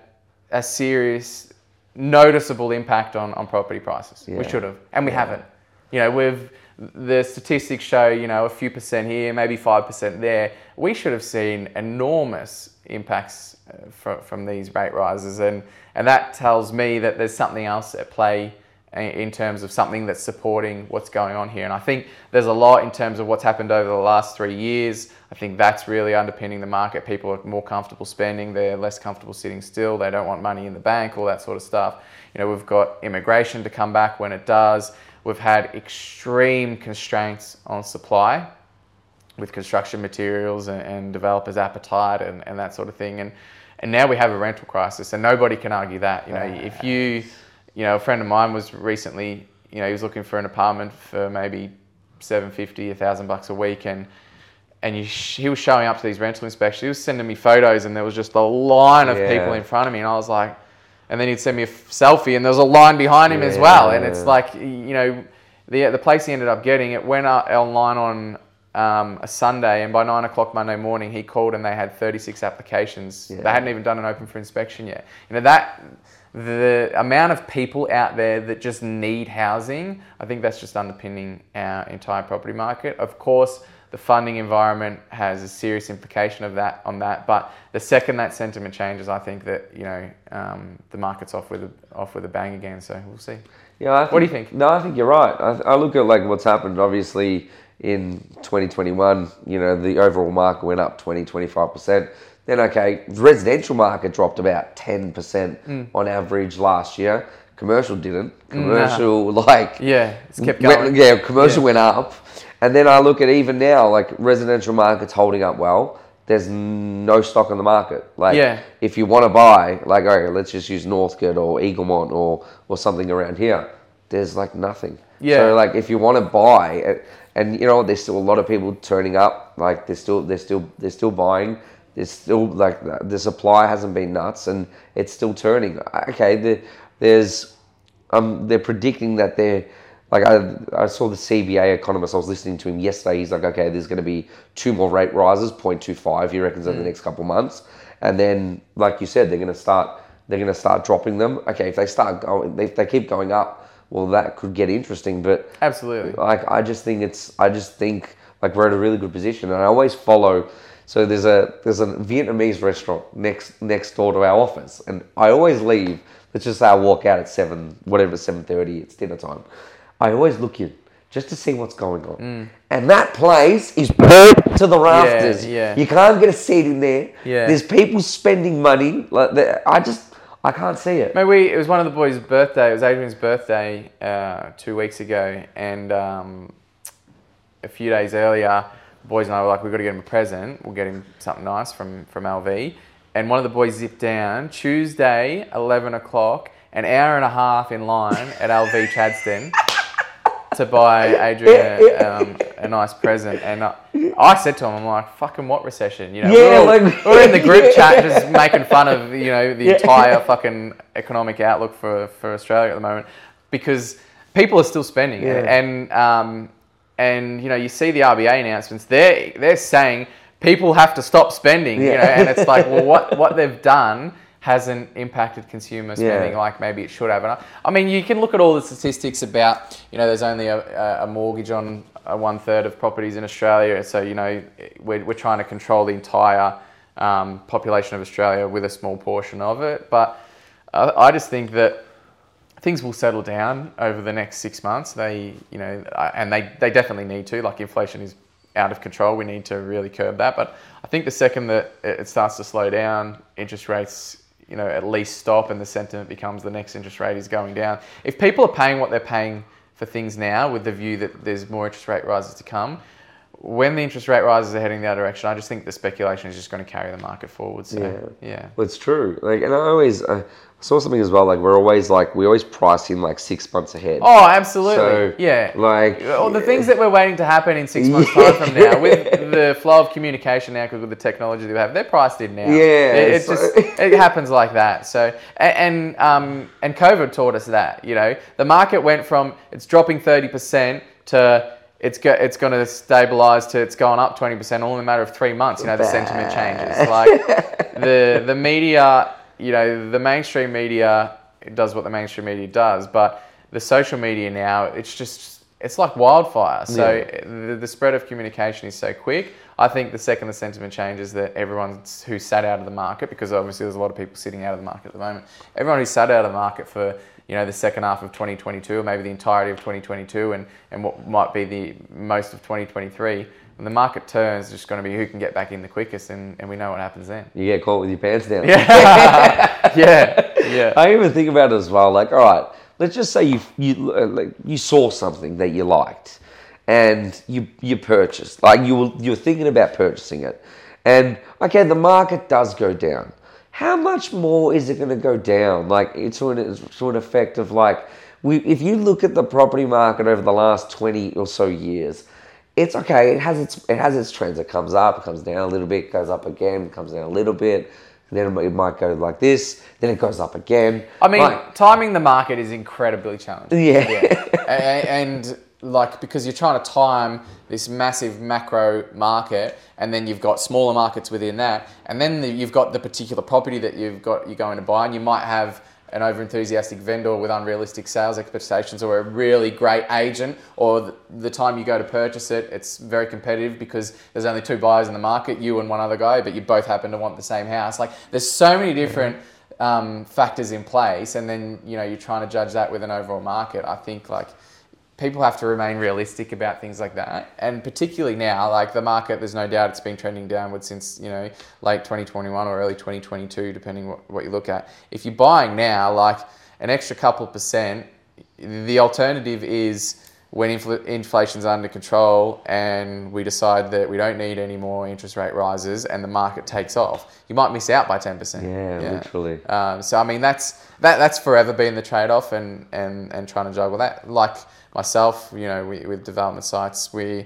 a serious, noticeable impact on on property prices. Yeah. We should have, and we haven't. You know, we've the statistics show you know a few percent here, maybe five percent there. We should have seen enormous impacts uh, from from these rate rises, and and that tells me that there's something else at play in terms of something that's supporting what's going on here. And I think there's a lot in terms of what's happened over the last three years. I think that's really underpinning the market. People are more comfortable spending, they're less comfortable sitting still, they don't want money in the bank, all that sort of stuff. You know, we've got immigration to come back when it does. We've had extreme constraints on supply with construction materials and, and developers' appetite and, and that sort of thing. And and now we have a rental crisis, and nobody can argue that. You know, if you, you know, a friend of mine was recently, you know, he was looking for an apartment for maybe seven fifty, a thousand bucks a week, and and you sh- he was showing up to these rental inspections. He was sending me photos, and there was just a line of Yeah. people in front of me, and I was like, and then he'd send me a f- selfie, and there was a line behind him as well, and it's like, you know, the the place he ended up getting it went online on um, a Sunday, and by nine o'clock Monday morning, he called and they had 36 applications. They hadn't even done an open for inspection yet. You know that the amount of people out there that just need housing, I think that's just underpinning our entire property market. Of course, the funding environment has a serious implication of that on that. But the second that sentiment changes, I think that you know um, the market's off with a, off with a bang again. So we'll see. Yeah, I What do you think? No, I think you're right. I, I look at like what's happened. Obviously, in 2021, you know, the overall market went up 20, 25 percent. Then okay, residential market dropped about 10 percent Hmm. on average last year. Commercial didn't. Commercial like Yeah, it's kept went- going. yeah, commercial Yeah. went up, and then I look at even now, like residential market's holding up well. There's no stock on the market. Like, Yeah. if you want to buy, like, okay, let's just use Northcote or Eaglemont or or something around here. There's like nothing. Yeah. So like, if you want to buy, and, and you know, there's still a lot of people turning up. Like, they're still they're still they're still buying. There's still like the, supply hasn't been nuts, and it's still turning. Okay, the, there's um, they're predicting that they're like I, I saw the CBA economist. I was listening to him yesterday. He's like, okay, there's going to be two more rate rises, 0.25. He reckons in the next couple of months, and then like you said, they're going to start they're going to start dropping them. Okay, if they start going, if they keep going up, well, that could get interesting. But Absolutely. like I just think it's I just think like we're at a really good position, and I always follow. So there's a there's a Vietnamese restaurant next next door to our office, and I always leave let's just say I walk out at seven, whatever, seven thirty. It's dinner time. I always look in just to see what's going on, and that place is burnt to the rafters. yeah. yeah. You can't get a seat in there. Yeah. There's people spending money. Like I just, I can't see it. Mate, we, it was one of the boys' birthday. It was Adrian's birthday uh, two weeks ago, and um, a few days earlier, the boys and I were like, "We've got to get him a present. We'll get him something nice from from LV." And one of the boys zipped down Tuesday, eleven o'clock, an hour and a half in line at LV Chadstone to buy Adrian a, [laughs] um, a nice present. And I, I said to him, "I'm like, fucking what recession? You know, Yeah, we're, all, like- we're in the group [laughs] chat just making fun of you know the entire fucking economic outlook for for Australia at the moment because people are still spending Yeah. and um, and you know you see the RBA announcements they're they're saying people have to stop spending you know and it's like well what what they've done hasn't impacted consumer spending Yeah. like maybe it should have. And I, I mean you can look at all the statistics about you know there's only a, a mortgage on a one third of properties in Australia. So you know we're, we're trying to control the entire um, population of Australia with a small portion of it. But I, I just think that things will settle down over the next six months. They, you know, and they, they definitely need to. Like inflation is out of control. We need to really curb that. But I think the second that it starts to slow down, interest rates, you know, at least stop, and the sentiment becomes the next interest rate is going down. If people are paying what they're paying for things now, with the view that there's more interest rate rises to come. When the interest rate rises are heading the other direction, I just think the speculation is just going to carry the market forward. So, Yeah. yeah. Well, it's true. Like, and I always I saw something as well. Like, we're always like we always price in like six months ahead. Oh, absolutely. So, yeah. like- all the things that we're waiting to happen in six months' time from now, with [laughs] the flow of communication now, because with the technology that we have, they're priced in now. Yeah, It, it so- just it happens like that. So a- and um and COVID taught us that. You know, the market went from it's dropping thirty percent to it's go, it's going to stabilize to it's gone up 20% all in a matter of three months. You know, the sentiment changes. [laughs] Like the the media, you know, the mainstream media does what the mainstream media does, but the social media now, it's just it's like wildfire. So the, the spread of communication is so quick. I think the second the sentiment changes, that everyone who sat out of the market, because obviously there's a lot of people sitting out of the market at the moment. Everyone who sat out of the market for you know the second half of 2022, or maybe the entirety of 2022, and and what might be the most of 2023. When the market turns, it's just going to be who can get back in the quickest, and, and we know what happens then. You get caught with your pants down. Yeah, [laughs] yeah, yeah. I even think about it as well. Like, all right, let's just say you you uh, like, you saw something that you liked, and you you purchased. Like you were you're thinking about purchasing it, and okay, the market does go down. How much more is it going to go down? Like it's to an, to an effect of like, we, if you look at the property market over the last twenty or so years, it's okay. It has its it has its trends. It comes up, it comes down a little bit, goes up again, comes down a little bit. Then it might- go like this. Then it goes up again. I mean, Like, timing the market is incredibly challenging. Yeah. A- a- and like because you're trying to time this massive macro market, and then you've got smaller markets within that, and then the, you've got the particular property that you've got you're going to buy, and you might have an overenthusiastic vendor with unrealistic sales expectations, or a really great agent, or the, time you go to purchase it, it's very competitive because there's only two buyers in the market, you and one other guy, but you both happen to want the same house. Like there's so many different um, factors in place, and then you know you're trying to judge that with an overall market. I think like people have to remain realistic about things like that, and particularly now, like the market, there's no doubt it's been trending downward since you know late 2021 or early 2022, depending what, what you look at. If you're buying now, like an extra couple of percent, the alternative is when infl- inflation's under control and we decide that we don't need any more interest rate rises and the market takes off, you might miss out by 10%. Yeah, literally. Um, so I mean, that's that that's forever been the trade-off, and and and trying to juggle that. Like myself, you know, we, with development sites, we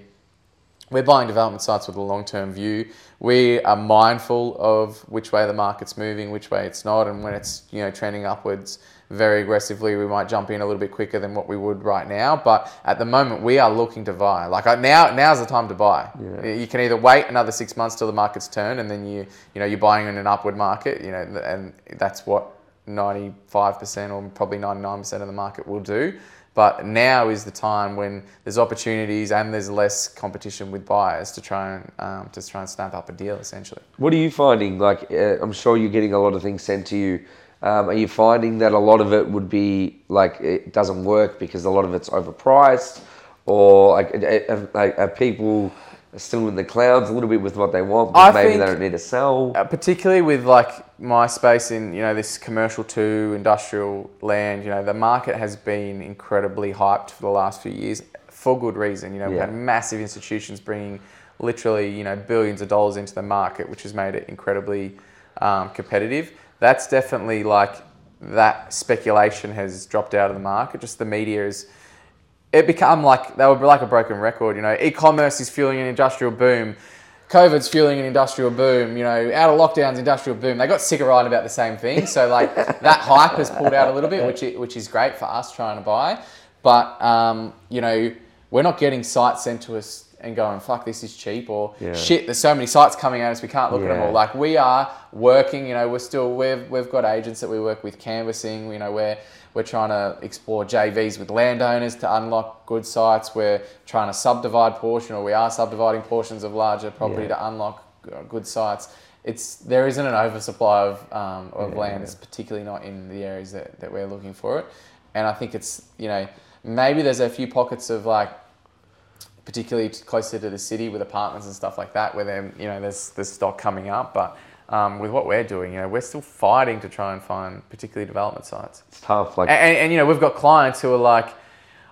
we're buying development sites with a long-term view. We are mindful of which way the market's moving, which way it's not, and when it's you know trending upwards very aggressively, we might jump in a little bit quicker than what we would right now. But at the moment, we are looking to buy. Like now, now's the time to buy. You can either wait another six months till the market's turned, and then you you know you're buying in an upward market. You know, and that's what 95% or probably 99% of the market will do. But now is the time when there's opportunities and there's less competition with buyers to try and um, to try and snap up a deal essentially. What are you finding? Like, uh, I'm sure you're getting a lot of things sent to you Um, are you finding that a lot of it would be like it doesn't work because a lot of it's overpriced, or like are, are, are people still in the clouds a little bit with what they want, but I maybe they don't need to sell? Uh, particularly with like my space in you know this commercial to industrial land, you know the market has been incredibly hyped for the last few years for good reason. You know we've had massive institutions bringing literally you know billions of dollars into the market, which has made it incredibly um, competitive. That's definitely like that speculation has dropped out of the market. Just the media is it become like they were like a broken record. You know, e-commerce is fueling an industrial boom. COVID's fueling an industrial boom. You know, out of lockdowns, industrial boom. They got sick of writing about the same thing. So like [laughs] that hype has pulled out a little bit, which i- which is great for us trying to buy. But um, you know, we're not getting sites sent to us and going, "Fuck, this is cheap," or Yeah. "Shit, there's so many sites coming at us, we can't look at them all." Like we are working. You know, we're still we've we've got agents that we work with canvassing. You know, we're we're trying to explore JVs with landowners to unlock good sites. We're trying to subdivide portion, or we are subdividing portions of larger property Yeah. to unlock uh, good sites. It's there isn't an oversupply of um, of Yeah. land. It's particularly not in the areas that, that we're looking for it. And I think it's you know maybe there's a few pockets of like particularly closer to the city with apartments and stuff like that, where then you know there's there's stock coming up. But um, with what we're doing, you know, we're still fighting to try and find particularly development sites. It's tough. Like And, and, and, you know, we've got clients who are like,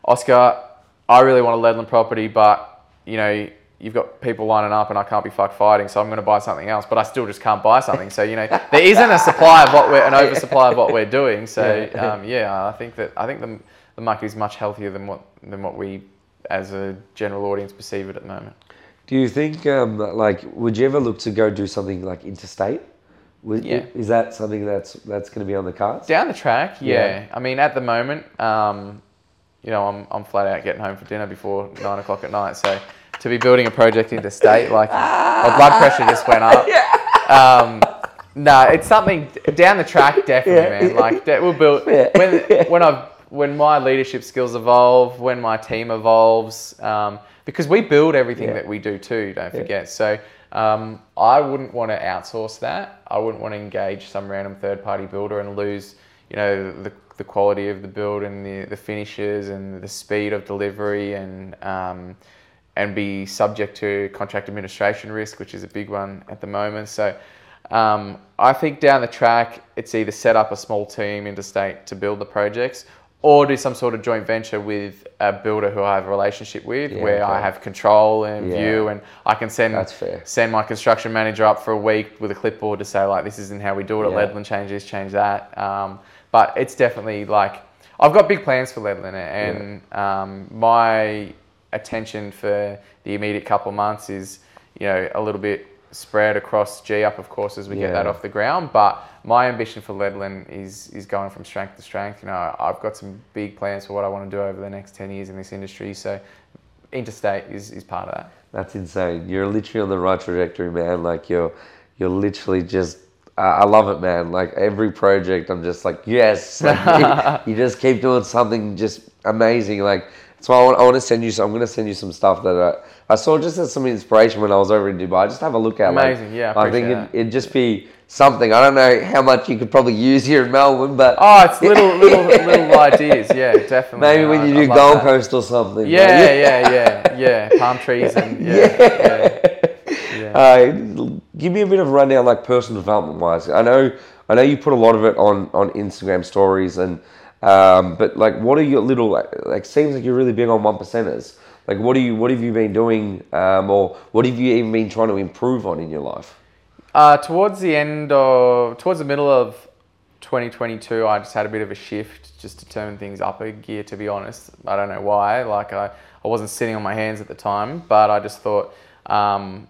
Oscar, I really want a Ledlin property, but you know, you've got people lining up, and I can't be fuck fighting, so I'm going to buy something else. But I still just can't buy something. So you know, there isn't a supply of what we're an oversupply of what we're doing. So um, yeah, I think that I think the the market is much healthier than what than what we as a general audience perceive it at the moment. Do you think, um, like, would you ever look to go do something like interstate? Would, Yeah. Is that something that's that's going to be on the cards? Down the track, yeah. Yeah. I mean, at the moment, um, you know, I'm, I'm flat out getting home for dinner before nine o'clock at night. So to be building a project interstate, like my blood pressure just went up. [laughs] Um, no, it's something down the track, definitely, Yeah. man. Like we'll build [laughs] Yeah. when when I when my leadership skills evolve, when my team evolves, um, because we build everything Yeah. that we do too. Don't forget. So um, I wouldn't want to outsource that. I wouldn't want to engage some random third party builder and lose, you know, the, the quality of the build and the, the finishes and the speed of delivery and um, and be subject to contract administration risk, which is a big one at the moment. So um, I think down the track, it's either set up a small team interstate to build the projects or do some sort of joint venture with a builder who I have a relationship with Yeah, where I have control and Yeah. view and I can send send my construction manager up for a week with a clipboard to say like this isn't how we do it at Yeah. Ledlin, change this, change that. Um, but it's definitely like I've got big plans for Ledlin and um, my attention for the immediate couple of months is you know a little bit spread across Gee Up of course as we get that off the ground but my ambition for Ledlin is is going from strength to strength you know I've got some big plans for what I want to do over the next 10 years in this industry so interstate is, is part of that That's insane. You're literally on the right trajectory, man. Like you're, you're literally just. Uh, I love it, man. Like every project, I'm just like, yes. [laughs] Like, you, you just keep doing something just amazing. Like why I want, I want to send you. Some, I'm going to send you some stuff that I, I saw just as some inspiration when I was over in Dubai. Just have a look at. like, Amazing, yeah, I I think it, it'd just be something. I don't know how much you could probably use here in Melbourne, but Oh, it's little [laughs] little little ideas. Yeah, definitely. maybe when I- you do Gold that. Coast or something. Yeah, Like, yeah, yeah, yeah. Palm [laughs] trees and yeah, yeah. yeah. Uh, give me a bit of a rundown, like personal development wise. I know, I know you put a lot of it on on Instagram stories, and um, but like, what are your little like? like seems like you're really big on one percenters. Like, what do you, what have you been doing, um, or what have you even been trying to improve on in your life? Uh, towards the end of, towards the middle of 2022, I just had a bit of a shift just to turn things up a gear, to be honest. I don't know why. Like, I, I wasn't sitting on my hands at the time, but I just thought um,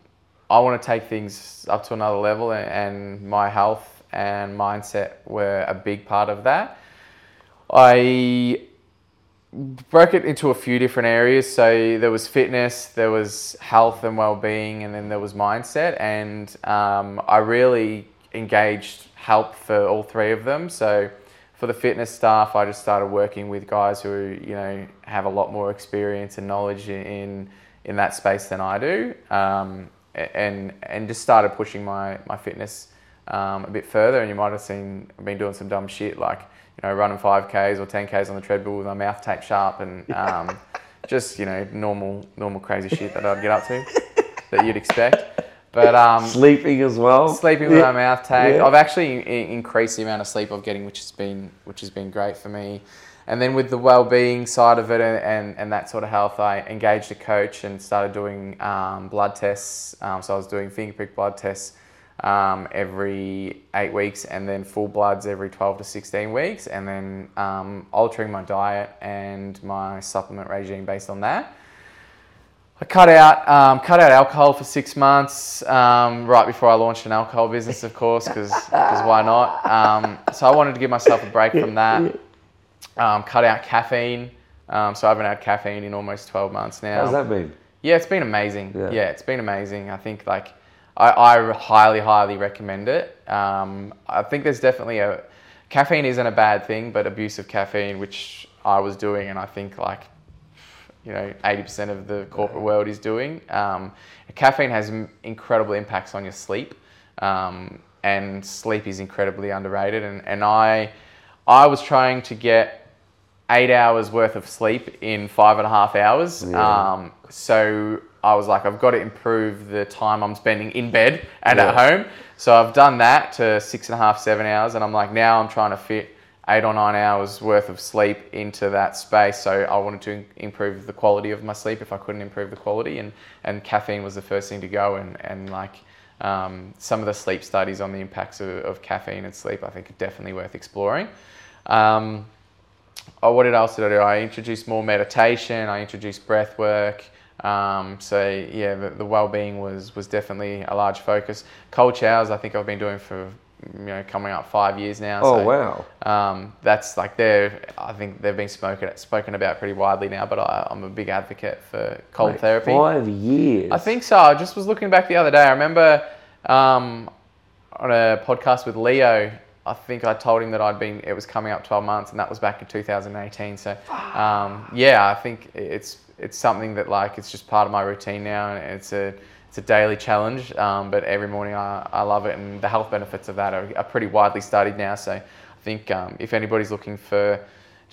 I want to take things up to another level, and, and my health and mindset were a big part of that. I broke it into a few different areas. So there was fitness, there was health and well-being, and then there was mindset. And um, I really engaged help for all three of them. So for the fitness staff, I just started working with guys who you know have a lot more experience and knowledge in in that space than I do, um, and and just started pushing my my fitness um, a bit further, and you might have seen I've been doing some dumb shit like you know running five k's or ten k's on the treadmill with my mouth taped sharp and [laughs] um, just you know normal normal crazy shit that I'd get up to that you'd expect. But um, Sleeping as well. sleeping with Yeah. my mouth taped. Yeah. I've actually i- increased the amount of sleep I'm getting, which has been which has been great for me. And then with the well-being side of it and, and, and that sort of health, I engaged a coach and started doing um, blood tests. Um, so I was doing finger prick blood tests um, every eight weeks, and then full bloods every 12 to 16 weeks, and then um, altering my diet and my supplement regime based on that. I cut out um, cut out alcohol for six months um, right before I launched an alcohol business, of course, because why not? Um, so I wanted to give myself a break from that. Um, cut out caffeine. Um, so I haven't had caffeine in almost 12 months now. How's that been? Yeah, it's been amazing. Yeah. Yeah, it's been amazing. I think like I, I highly, highly recommend it. Um, I think there's definitely a caffeine isn't a bad thing, but abuse of caffeine, which I was doing, and I think like you know 80% of the corporate world is doing. Um, caffeine has incredible impacts on your sleep, um, and sleep is incredibly underrated. And, and I, I was trying to get eight hours worth of sleep in five and a half hours. Yeah. Um, so I was like, I've got to improve the time I'm spending in bed and at home. So I've done that to six and a half, seven hours, and I'm like, now I'm trying to fit eight or nine hours worth of sleep into that space. So I wanted to improve the quality of my sleep if I couldn't improve the quality, and and caffeine was the first thing to go. And and like um, some of the sleep studies on the impacts of, of caffeine and sleep, I think are definitely worth exploring. Um, oh, what did else did I do? I introduced more meditation. I introduced breath work. Um, so yeah, the, the well-being was was definitely a large focus. Cold showers, I think I've been doing for you know coming up five years now. Oh so, wow. Um, that's like they're I think they've been spoken spoken about pretty widely now. But I, I'm a big advocate for cold Mate, therapy. Five years. I think so. I just was looking back the other day. I remember um, on a podcast with Leo. I think I told him that I'd been. It was coming up 12 months, and that was back in 2018. So, um, yeah, I think it's it's something that like it's just part of my routine now, and it's a it's a daily challenge. Um, but every morning I, I love it, and the health benefits of that are, are pretty widely studied now. So, I think um, if anybody's looking for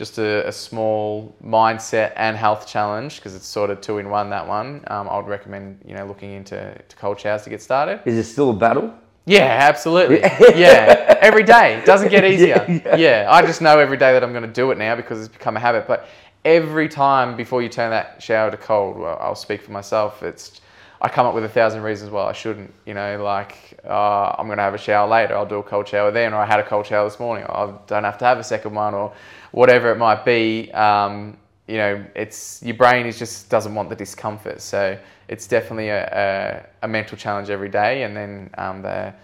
just a, a small mindset and health challenge because it's sort of two in one. That one, um, I would recommend you know looking into to cold showers to get started. Is it still a battle? Yeah, absolutely. yeah, every day doesn't get [laughs] easier. Yeah, Yeah, I just know every day that I'm going to do it now because it's become a habit. But every time before you turn that shower to cold, well, I'll speak for myself. It's I come up with a thousand reasons why I shouldn't. You know, like uh, I'm going to have a shower later. I'll do a cold shower then, or I had a cold shower this morning. I don't have to have a second one, or whatever it might be. Um, you know, it's your brain is just doesn't want the discomfort. So it's definitely a, a, a mental challenge every day, and then um, the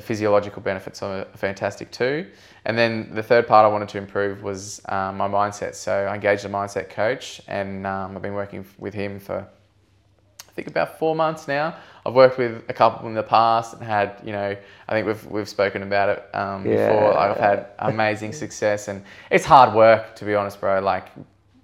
the physiological benefits are fantastic too. And then the third part I wanted to improve was um, my mindset. So I engaged a mindset coach, and um, I've been working with him for I think about four months now. I've worked with a couple in the past and had, you know, I think we've we've spoken about it um, before. I've had [laughs] amazing success, and it's hard work to be honest, bro. Like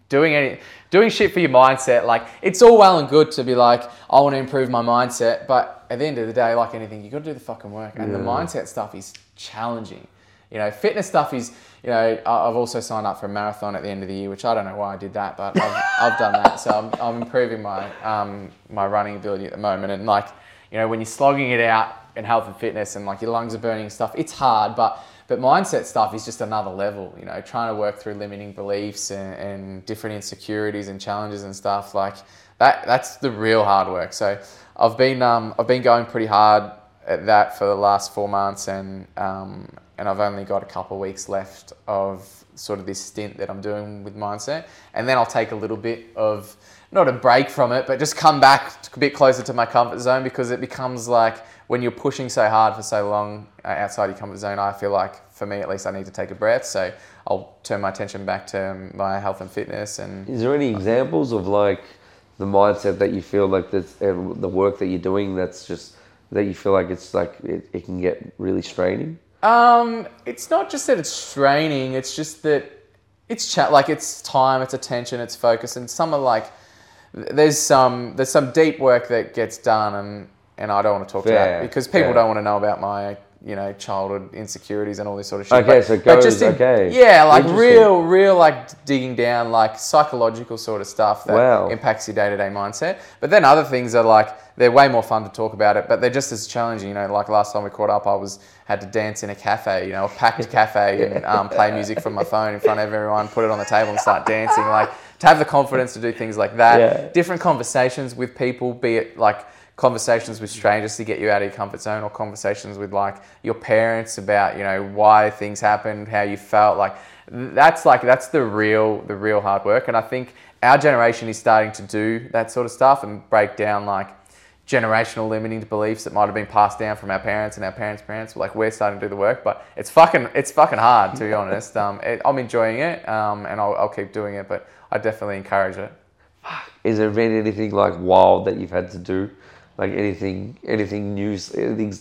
doing any doing shit for your mindset. Like it's all well and good to be like, I want to improve my mindset, but at the end of the day, like anything, you got to do the fucking work, and the mindset stuff is challenging. You know, fitness stuff is, you know, I've also signed up for a marathon at the end of the year, which I don't know why I did that, but I've, [laughs] I've done that. So I'm, I'm improving my, um, my running ability at the moment. And like, you know, when you're slogging it out in health and fitness and like your lungs are burning and stuff, it's hard, but, but mindset stuff is just another level, you know, trying to work through limiting beliefs and, and different insecurities and challenges and stuff like that, that's the real hard work. So I've been, um, I've been going pretty hard at that for the last four months, and um, and I've only got a couple of weeks left of sort of this stint that I'm doing with mindset, and then I'll take a little bit of not a break from it, but just come back a bit closer to my comfort zone because it becomes like when you're pushing so hard for so long uh, outside your comfort zone. I feel like for me at least, I need to take a breath, so I'll turn my attention back to my health and fitness and Is there any examples of like the mindset that you feel like that's and the work that you're doing that's just that you feel like it's like it, it can get really straining? Um, it's not just that it's straining. It's just that it's chat like it's time, it's attention, it's focus, and some are like there's some there's some deep work that gets done, and and I don't want to talk to Fair, that because people fair. don't want to know about my you know childhood insecurities and all this sort of shit. Okay, But- so but goes- just in- okay. Yeah, like real, real like digging down, like psychological sort of stuff that Wow. impacts your day to day mindset. But then other things are like they're way more fun to talk about it, but they're just as challenging. You know, like last time we caught up, I was had to dance in a cafe, you know, a packed [laughs] cafe, and um, play music from my [laughs] phone in front of everyone, put it on the table and start dancing. Like to have the confidence to do things like that. Yeah. Different conversations with people, be it like conversations with strangers to get you out of your comfort zone or conversations with like your parents about you know why things happened how you felt like that's like that's the real the real hard work and i think our generation is starting to do that sort of stuff and break down like generational limiting beliefs that might have been passed down from our parents and our parents' parents. Like we're starting to do the work, but it's fucking it's fucking hard to be honest. [laughs] Um, it, I'm enjoying it, um, and I'll, I'll keep doing it, but I definitely encourage it. Is there been anything like wild that you've had to do? Like anything, anything news, anything,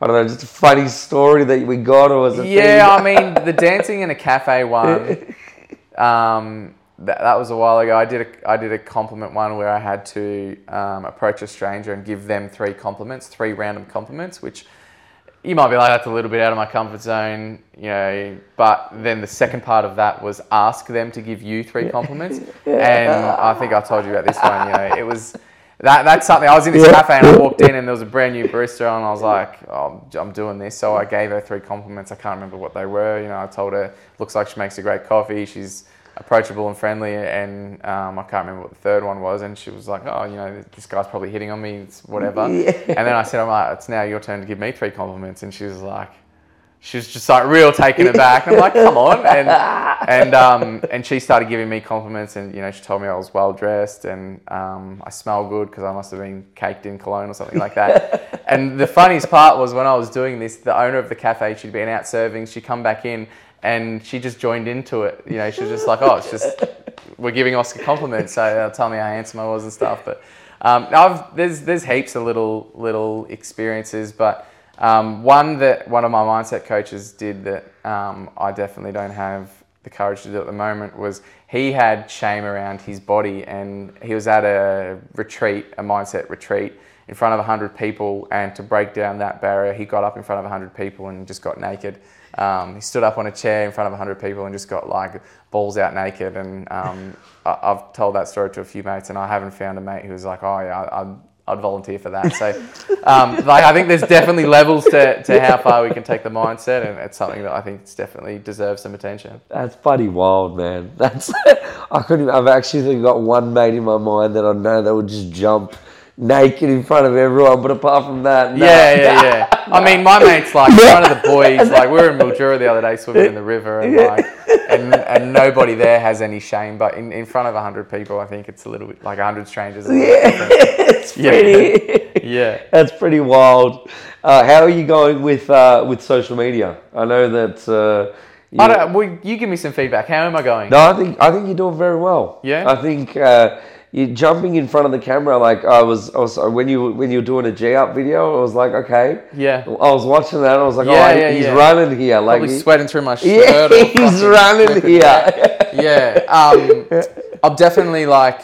I don't know, just a funny story that we got or was it? Yeah, I mean [laughs] the dancing in a cafe one. Um, that, that was a while ago. I did a I did a compliment one where I had to um, approach a stranger and give them three compliments, three random compliments, which you might be like that's a little bit out of my comfort zone, you know. But then the second part of that was ask them to give you three compliments, [laughs] and I think I told you about this one. You know, it was. That, that's something. I was in this Yeah. cafe and I walked in and there was a brand new barista and I was like, oh, I'm doing this. So I gave her three compliments. I can't remember what they were. You know, I told her, looks like she makes a great coffee. She's approachable and friendly. And um, I can't remember what the third one was. And she was like, oh, you know, this guy's probably hitting on me. It's whatever. [laughs] Yeah. And then I said, I'm like, it's now your turn to give me three compliments. And she was like, she was just like real taken aback. And I'm like, come on. And [laughs] and um, and she started giving me compliments, and you know, she told me I was well dressed and um, I smell good because I must have been caked in cologne or something like that. [laughs] and the funniest part was when I was doing this, the owner of the cafe, she'd been out serving, she'd come back in. And she just joined into it. You know, she was just like, "Oh, it's just we're giving Oscar compliments, so they'll tell me how handsome I was and stuff." But um, I've, there's there's heaps of little little experiences, but um, one that one of my mindset coaches did that um, I definitely don't have the courage to do at the moment was he had shame around his body and he was at a retreat, a mindset retreat in front of 100 people and to break down that barrier he got up in front of 100 people and just got naked. Um, he stood up on a chair in front of 100 people and just got like balls out naked and um, [laughs] I, I've told that story to a few mates and I haven't found a mate who's like, oh yeah, I, I'd, I'd volunteer for that. So, um, [laughs] like, I think there's definitely levels to, to how far we can take the mindset, and it's something that I think definitely deserves some attention. That's bloody wild, man. [laughs] That's I couldn't. I've actually got one mate in my mind that I know that would just jump naked in front of everyone. But apart from that. Yeah, yeah, yeah. [laughs] I mean, my mate's like one of the boys. Like, we were in Mildura the other day swimming in the river, and like, and, and nobody there has any shame. But in, in front of hundred people, I think it's a little bit like hundred strangers. little [laughs] it's Yeah. pretty. [laughs] Yeah. That's pretty wild. Uh, how are you going with uh, with social media? I know that. Uh, you, I don't, well, you give me some feedback. How am I going? no, I think I think you're doing very well. Yeah? I think uh, you jumping in front of the camera. Like I was, I was when you when you were doing a Gee Up video, I was like, okay. Yeah. I was watching that. I was like, Yeah, oh, yeah, he's yeah. running here. Like, Probably he- sweating through my [laughs] shirt. yeah, he's running here. yeah, um, I'm definitely like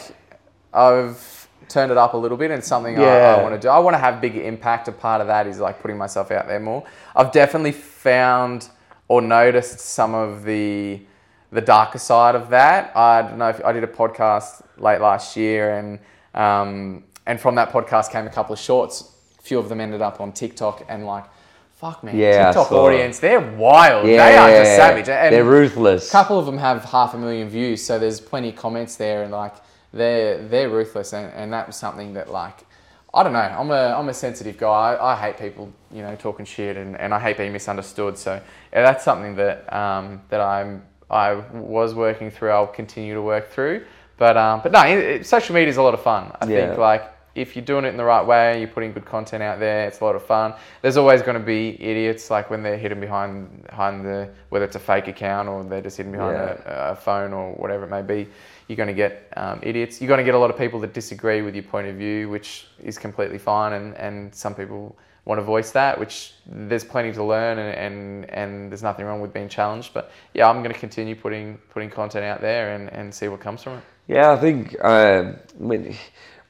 I've turned it up a little bit, and it's something I, I want to do. I want to have bigger impact. A part of that is like putting myself out there more. I've definitely found or noticed some of the the darker side of that. I don't know if I did a podcast late last year, and um, and from that podcast came a couple of shorts. A few of them ended up on TikTok, and like. Fuck man, Yeah, TikTok saw it. audience, they're wild. Yeah, they are just savage. And they're ruthless. a couple of them have half a million views, so there's plenty of comments there, and like they're they're ruthless, and, and that was something that like I don't know. I'm a I'm a sensitive guy. I, I hate people, you know, talking shit, and, and I hate being misunderstood. So yeah, that's something that um, that I'm I was working through. I'll continue to work through. But um, but no, it, it- social media is a lot of fun. I Yeah. think like if you're doing it in the right way, you're putting good content out there, it's a lot of fun. There's always going to be idiots like when they're hidden behind behind the whether it's a fake account or they're just hidden behind a, a phone or whatever it may be. You're going to get um, idiots. You're going to get a lot of people that disagree with your point of view, which is completely fine. And, and some people want to voice that, which there's plenty to learn and, and, and there's nothing wrong with being challenged. But yeah, I'm going to continue putting putting content out there and, and see what comes from it. Yeah, I think um, I mean,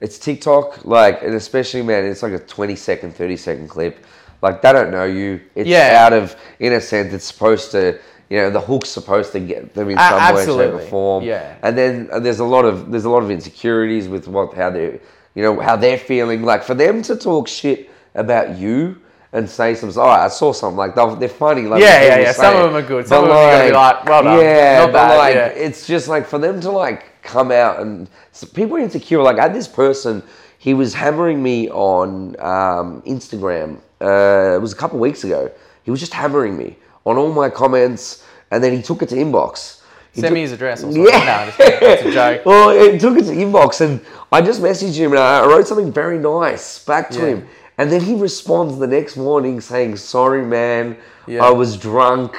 it's TikTok, like, and especially man, it's like a twenty second, thirty second clip. like they don't know you. It's Yeah. out of in a sense it's supposed to you know the hook's supposed to get them in some way, shape, or form. Yeah. And then uh, there's a lot of there's a lot of insecurities with what how they you know how they're feeling. Like for them to talk shit about you and say some. Oh, I saw something like they're, they're funny. Like Yeah, yeah, yeah. Some it. of them are good. Some But of them are gonna be like, well done. Yeah, Not but bad, like yeah. it's just like for them to like come out and so people are insecure. Like I had this person, he was hammering me on um, Instagram. Uh, it was a couple weeks ago. He was just hammering me on all my comments, and then he took it to inbox. He Send took- me his address. Or something. Yeah. No, that's a [laughs] joke. well, it took it to inbox, and I just messaged him, and I wrote something very nice back to Yeah. him. And then he responds the next morning saying, "Sorry, man, Yeah. I was drunk.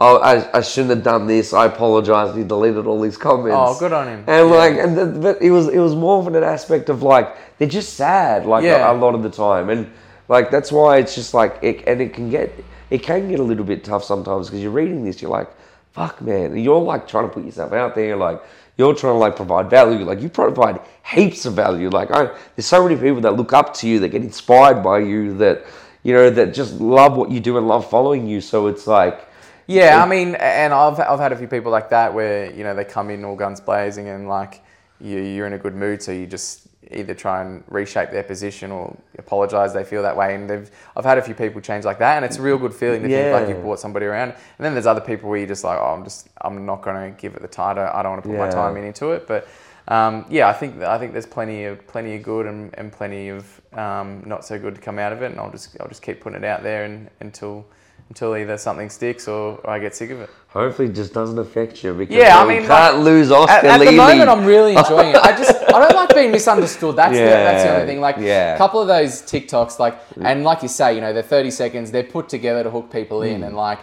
I, I, I shouldn't have done this. I apologize." He deleted all these comments. Oh, good on him. And Yeah. like, and the, but it was it was more of an aspect of like they're just sad, like Yeah. a, a lot of the time, and like that's why it's just like it, and it can get it can get a little bit tough sometimes because you're reading this, you're like, fuck, man, you're like trying to put yourself out there, like you're trying to like provide value, like you provide heaps of value, like I, there's so many people that look up to you, that get inspired by you, that you know that just love what you do and love following you. So it's like. Yeah, I mean, and I've, I've had a few people like that where, you know, they come in all guns blazing and like you, you're in a good mood. So you just either try and reshape their position or apologize. They feel that way. And they've, I've had a few people change like that. And it's a real good feeling to think like you've brought somebody around. And then there's other people where you're just like, oh, I'm just, I'm not going to give it the title I don't, want to put my time in into it. But um, yeah, I think I think there's plenty of plenty of good and, and plenty of um, not so good to come out of it, and I'll just I'll just keep putting it out there and, until until either something sticks or I get sick of it. Hopefully, it just doesn't affect you because Yeah, I mean, can't like, lose Oscar At, at the moment, I'm really enjoying it. I just I don't like being misunderstood. That's the, that's the only thing. Like a couple of those TikToks, like and like you say, you know, they're 30 seconds. They're put together to hook people in, Mm. and like.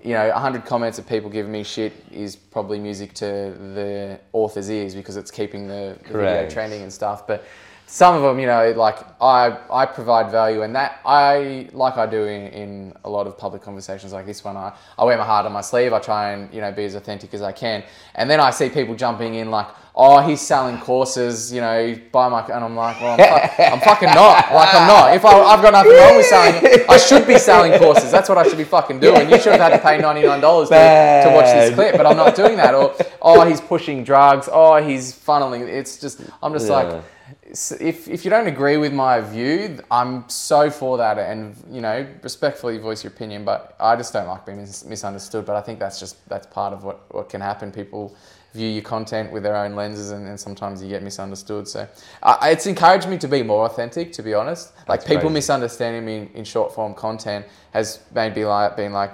You know, 100 comments of people giving me shit is probably music to the author's ears because it's keeping the, the video trending and stuff. But some of them, you know, like I, I provide value, and that I like I do in, in a lot of public conversations like this one. I, I wear my heart on my sleeve. I try and you know be as authentic as I can, and then I see people jumping in like, oh, he's selling courses, you know, buy my, and I'm like, well, I'm, [laughs] I'm fucking not. Like I'm not. If I, I've got nothing wrong with selling, it, I should be selling courses. That's what I should be fucking doing. You should have had to pay ninety nine dollars to, to watch this clip, but I'm not doing that. Or oh, he's pushing drugs. Oh, he's funneling. It's just I'm just Yeah. like if, if you don't agree with my view, I'm so for that, and you know, respectfully voice your opinion. But I just don't like being mis- misunderstood. But I think that's just that's part of what, what can happen. People view your content with their own lenses, and, and sometimes you get misunderstood. So uh, it's encouraged me to be more authentic. To be honest, like That's people crazy. misunderstanding me in, in short form content has made me like being like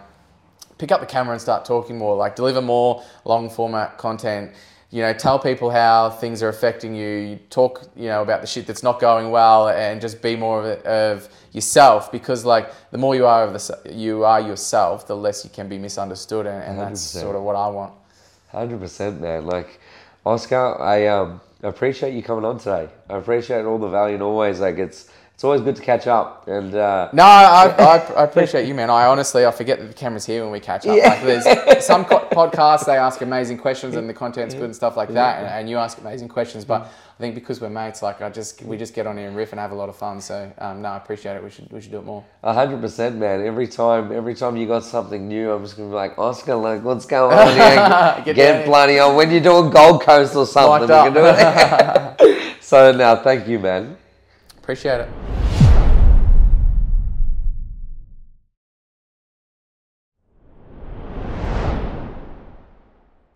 pick up the camera and start talking more like deliver more long format content you know tell people how things are affecting you talk you know about the shit that's not going well and just be more of, of yourself because like the more you are of the you are yourself the less you can be misunderstood and, and that's sort of what i want Hundred percent, man. Like Oscar, I um appreciate you coming on today. I appreciate all the value and always like it's it's always good to catch up and uh, No, I, I, I appreciate you, man. I honestly, I forget that the camera's here when we catch up. Yeah. Like, there's [laughs] some co- podcasts they ask amazing questions and the content's good and stuff like that, and, and you ask amazing questions. But I think because we're mates, like I just we just get on here and riff and have a lot of fun. So um, no, I appreciate it. We should we should do it more. A hundred percent, man. Every time, every time you got something new, I'm just gonna be like, Oscar, like, what's going on here? [laughs] Get Get, bloody on. When you're doing Gold Coast or something, we can do it. [laughs] so now, thank you, man. Appreciate it.